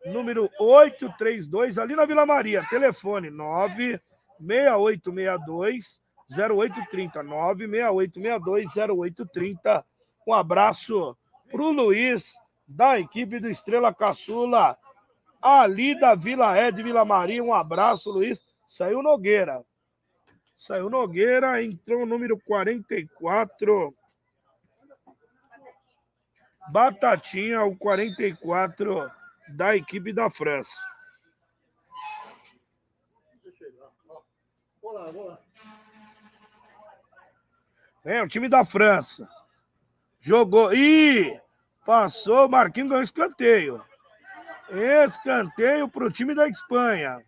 número 832, ali na Vila Maria. Telefone 96862 0830. 96862 0830. Um abraço para o Luiz, da equipe do Estrela Caçula, ali da Vila Ed, Vila Maria. Um abraço, Luiz. Saiu Nogueira. Saiu Nogueira, entrou o número 44. Batatinha, o 44 da equipe da França. É, o time da França. Jogou. Ih! Passou, Marquinhos ganhou escanteio. Escanteio para o time da Espanha.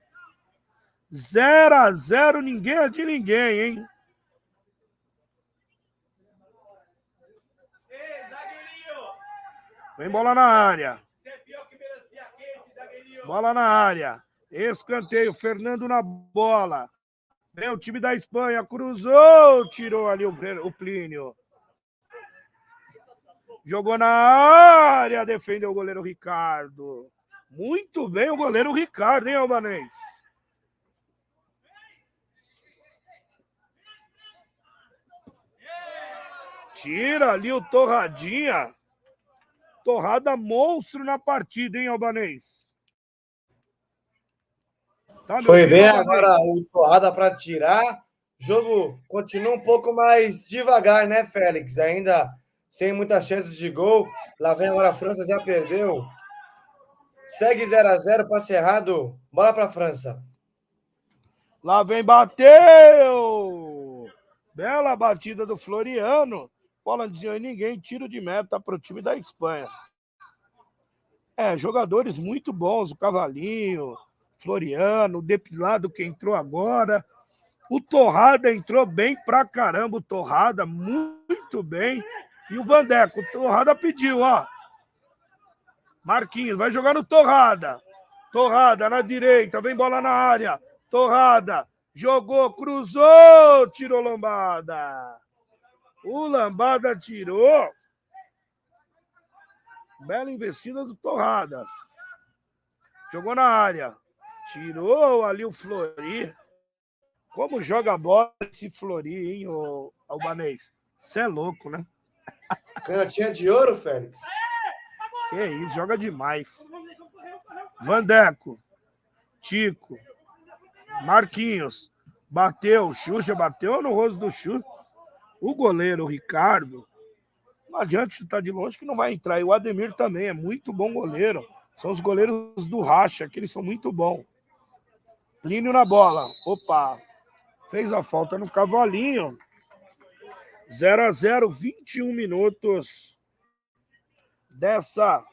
0 a 0 ninguém é de ninguém, hein? Vem bola na área. Bola na área. Escanteio, Fernando na bola. Vem o time da Espanha, cruzou, tirou ali o, Plínio. Jogou na área, defendeu o goleiro Ricardo. Muito bem o goleiro Ricardo, hein, Albanês? Tira ali o Torradinha. Torrada monstro na partida, hein, Albanês? Tá Foi bem agora o Torrada para tirar. Jogo continua um pouco mais devagar, né, Félix? Ainda sem muitas chances de gol. Lá vem agora a França, já perdeu. Segue 0 a 0 passe errado. Bola para França. Lá vem, bateu! Bela batida do Floriano. Bola de ninguém, tiro de meta para o time da Espanha. É, jogadores muito bons, o Cavalinho, Floriano, o Depilado que entrou agora. O Torrada entrou bem pra caramba, o Torrada muito bem. E o Vandeco, o Torrada pediu, ó. Marquinhos, vai jogar no Torrada. Torrada na direita, vem bola na área. Torrada, jogou, cruzou, tirou lambada. O Lambada tirou. Bela investida do Torrada. Jogou na área. Tirou ali o Flori. Como joga a bola esse Flori, hein, o Albanês? Você é louco, né? Canhotinha de ouro, Félix. Que isso, joga demais. Vandeco. Tico. Marquinhos. Bateu. Xuxa bateu no rosto do Xuxa. O goleiro Ricardo, não adianta chutar de longe que não vai entrar. E o Ademir também é muito bom goleiro. São os goleiros do Racha, que eles são muito bons. Plínio na bola. Opa! Fez a falta no cavalinho. 0 a 0 21 minutos dessa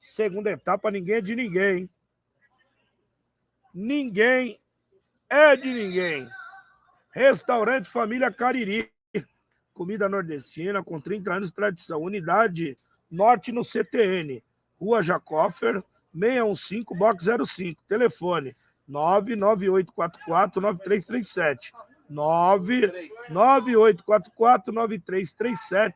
segunda etapa. Ninguém é de ninguém. Ninguém é de ninguém. Restaurante Família Cariri comida nordestina com 30 anos de tradição. Unidade Norte no CTN, Rua Jacoffer, 615, box 05. Telefone 998449337. 998449337.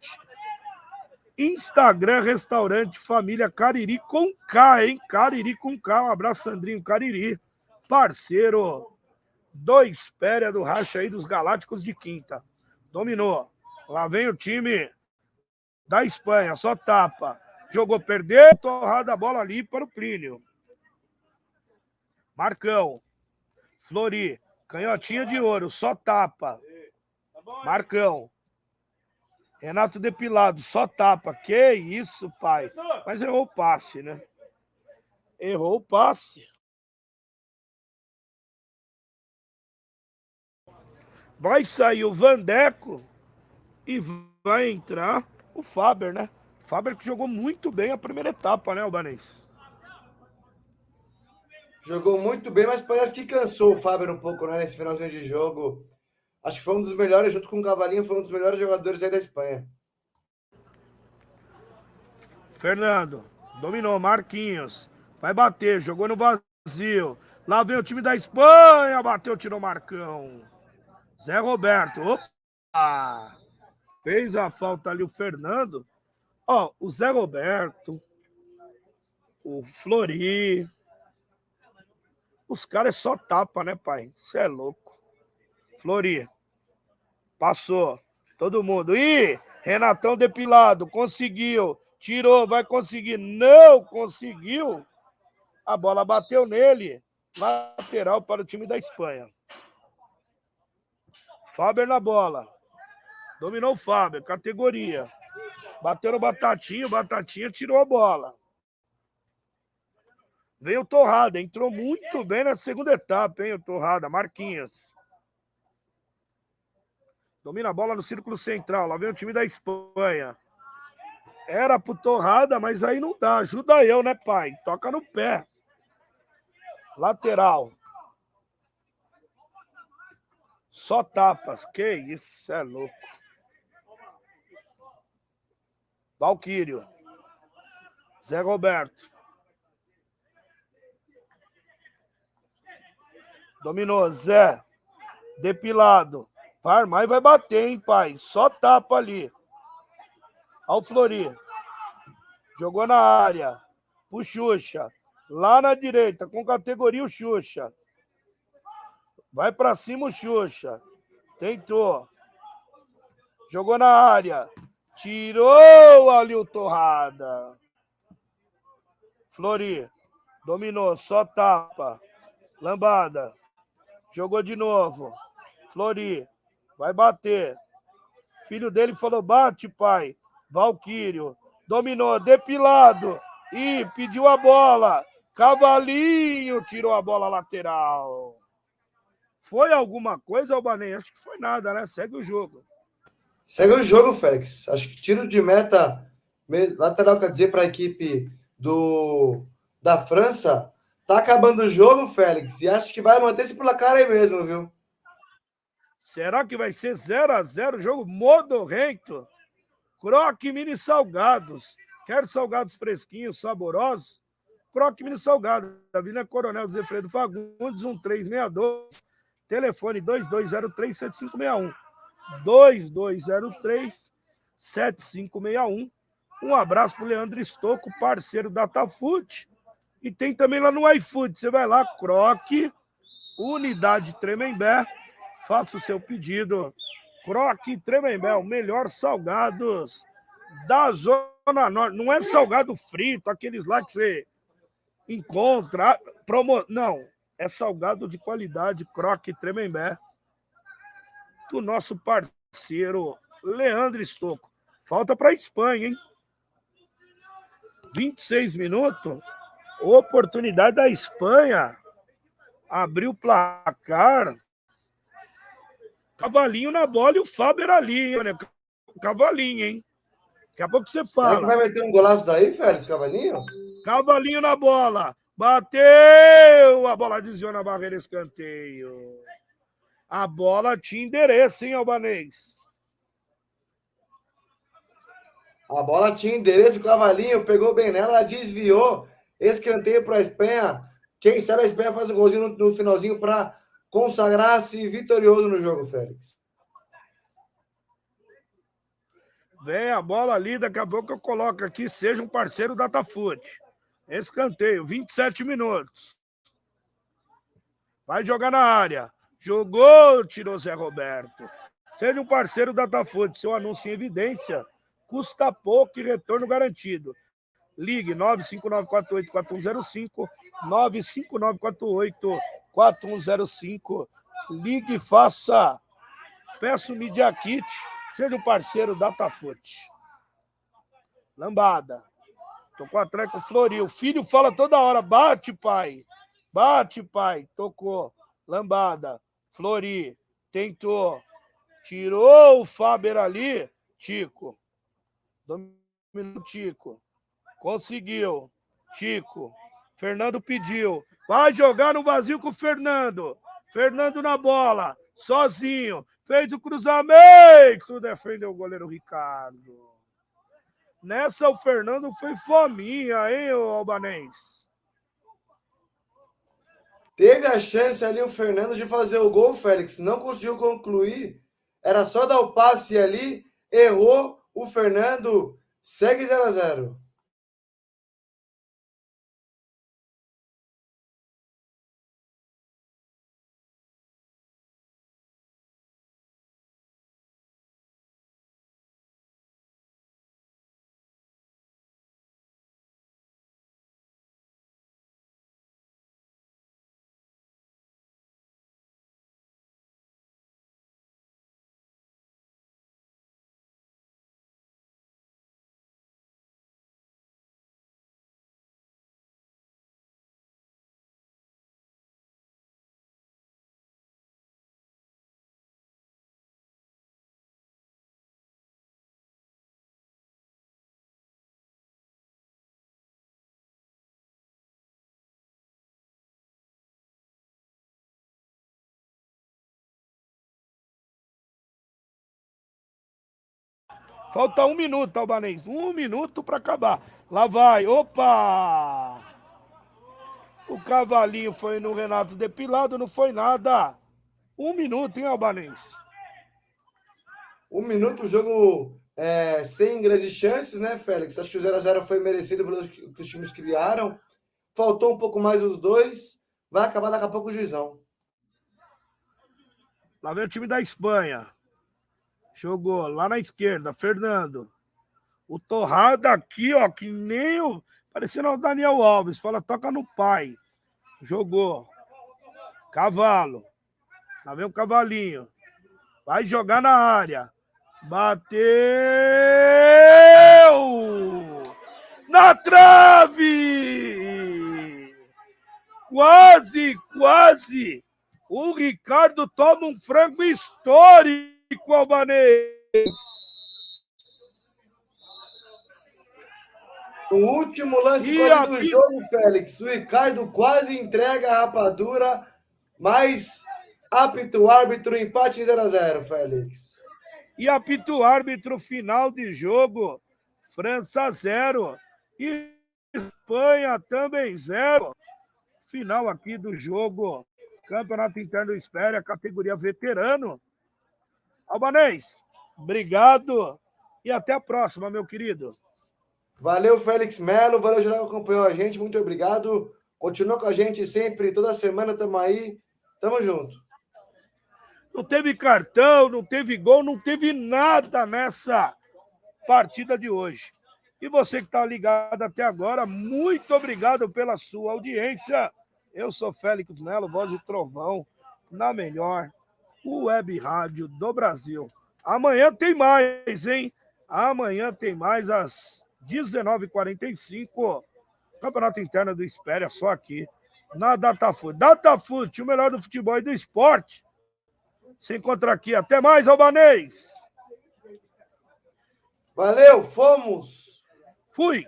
Instagram Restaurante Família Cariri com K, hein? Cariri com K. Um abraço, Sandrinho Cariri, parceiro do Espéria do Racha aí dos Galácticos de Quinta. Dominou. Lá vem o time da Espanha, só tapa. Jogou, perdeu, torrada a bola ali para o Plínio. Marcão. Flori. Canhotinha de ouro, só tapa. Marcão. Renato Depilado, só tapa. Que isso, pai. Mas errou o passe, né? Errou o passe. Vai sair o Vandeco e vai entrar o Faber, né? O Faber que jogou muito bem a primeira etapa, né, Albanês? Jogou muito bem, mas parece que cansou o Faber um pouco, né, nesse finalzinho de jogo. Acho que foi um dos melhores, junto com o Cavalinho, foi um dos melhores jogadores aí da Espanha. Fernando, dominou, Marquinhos. Vai bater, jogou no vazio. Lá vem o time da Espanha, bateu, tirou Marcão. Zé Roberto, opa! Fez a falta ali o Fernando. Ó, o Zé Roberto, o Flori. Os caras só tapa, né, pai? Você é louco. Flori. Passou. Todo mundo. Ih, Renatão depilado. Conseguiu. Tirou, vai conseguir. Não conseguiu. A bola bateu nele. Lateral para o time da Espanha. Faber na bola. Dominou o Faber, categoria. Bateu no Batatinha, o Batatinha tirou a bola. Veio o Torrada, entrou muito bem na segunda etapa, hein, o Torrada, Marquinhos. Domina a bola no círculo central, lá vem o time da Espanha. Era pro Torrada, mas aí não dá. Ajuda eu, né, pai? Toca no pé. Lateral. Só tapas. Que isso, é louco. Valquírio. Zé Roberto. Dominou, Zé. Depilado. Vai armar e vai bater, hein, pai? Só tapa ali. Ao Flori. Jogou na área. O Xuxa. Lá na direita, com categoria o Xuxa. Vai para cima o Xuxa. Tentou. Jogou na área. Tirou ali o Torrada. Flori. Dominou, só tapa. Lambada. Jogou de novo. Flori. Vai bater. Filho dele falou: bate, pai. Valquírio. Dominou, depilado. E pediu a bola. Cavalinho tirou a bola lateral. Foi alguma coisa, Albanei? Acho que foi nada, né? Segue o jogo. Segue o jogo, Félix. Acho que tiro de meta lateral, quer dizer, para a equipe do da França. Tá acabando o jogo, Félix. E acho que vai manter-se por placar aí mesmo, viu? Será que vai ser 0 a 0 jogo modorrento? Croque Mini Salgados. Quer salgados fresquinhos, saborosos? Croque Mini Salgados. Avenida Coronel Zefredo Fagundes, 1362. Telefone 2203-7561. 2203-7561. Um abraço pro Leandro Estocco, parceiro da Tafood. E tem também lá no iFood. Você vai lá, Croque, Unidade Tremembé. Faça o seu pedido. Croque Tremembé, o melhor salgados da Zona Norte. Não é salgado frito, aqueles lá que você encontra. Promo... Não, é salgado de qualidade, Croque Tremembé. Do nosso parceiro Leandro Estocco. Falta para a Espanha, hein? 26 minutos. Oportunidade da Espanha. Abriu o placar. Cavalinho na bola e o Faber ali, hein, né? Cavalinho, hein? Daqui a pouco você fala. Será que vai meter um golaço daí, Félix, Cavalinho? Cavalinho na bola. Bateu! A bola desviou na barreira escanteio. A bola tinha endereço, hein, Albanês? A bola tinha endereço, o Cavalinho pegou bem nela, desviou. Escanteio para a Espanha. Quem sabe a Espanha faz um golzinho no, no finalzinho para consagrar-se vitorioso no jogo, Félix. Vem a bola ali, daqui a pouco eu coloco aqui, seja um parceiro da Tafute. Escanteio, 27 minutos. Vai jogar na área. Jogou, tirou Zé Roberto. Seja um parceiro da Tafute, seu anúncio em evidência, custa pouco e retorno garantido. Ligue 95948-4105, 95948-4105. Ligue e faça. Peço Media Kit, seja um parceiro da Tafute. Lambada. Tocou atrás com o Flori. O filho fala toda hora: bate, pai. Bate, pai. Tocou. Lambada. Flori. Tentou. Tirou o Faber ali. Tico. Dominou Tico. Conseguiu. Tico. Fernando pediu. Vai jogar no vazio com o Fernando. Fernando na bola. Sozinho. Fez o cruzamento. Defendeu o goleiro Ricardo. Nessa o Fernando foi fominha, hein, o Albanês? Teve a chance ali o Fernando de fazer o gol, Félix. Não conseguiu concluir. Era só dar o passe ali. Errou. O Fernando segue 0 a 0 Falta um minuto, Albanês. Um minuto para acabar. Lá vai. Opa! O cavalinho foi no Renato depilado, não foi nada. Um minuto, hein, Albanês? Um minuto, o jogo é, sem grandes chances, né, Félix? Acho que o 0x0 foi merecido pelo que os times criaram. Faltou um pouco mais os dois. Vai acabar daqui a pouco o juizão. Lá vem o time da Espanha. Jogou lá na esquerda, Fernando. O Torrada aqui, ó, que nem o. Parecendo o Daniel Alves. Fala, toca no pai. Jogou. Cavalo. Lá vem o cavalinho. Vai jogar na área. Bateu! Na trave! Quase, quase! O Ricardo toma um frango histórico, Albanês! O último lance do aqui... jogo, Félix. O Ricardo quase entrega a rapadura, mas apita o árbitro empate em 0x0, Félix. E apita o árbitro final de jogo. França 0. E Espanha também 0. Final aqui do jogo. Campeonato Interno Espera, categoria veterano. Albanês, obrigado e até a próxima, meu querido. Valeu, Félix Melo. Valeu, geral que acompanhou a gente. Muito obrigado. Continua com a gente sempre, toda semana estamos aí. Tamo junto. Não teve cartão, não teve gol, não teve nada nessa partida de hoje. E você que está ligado até agora, muito obrigado pela sua audiência. Eu sou Félix Melo, voz de trovão, na melhor web rádio do Brasil. Amanhã tem mais, hein? Amanhã tem mais às 19h45. Campeonato Interno do Espéria, só aqui na Datafute. Datafute, o melhor do futebol e do esporte. Se encontra aqui. Até mais, Albanês. Valeu, fomos. Fui.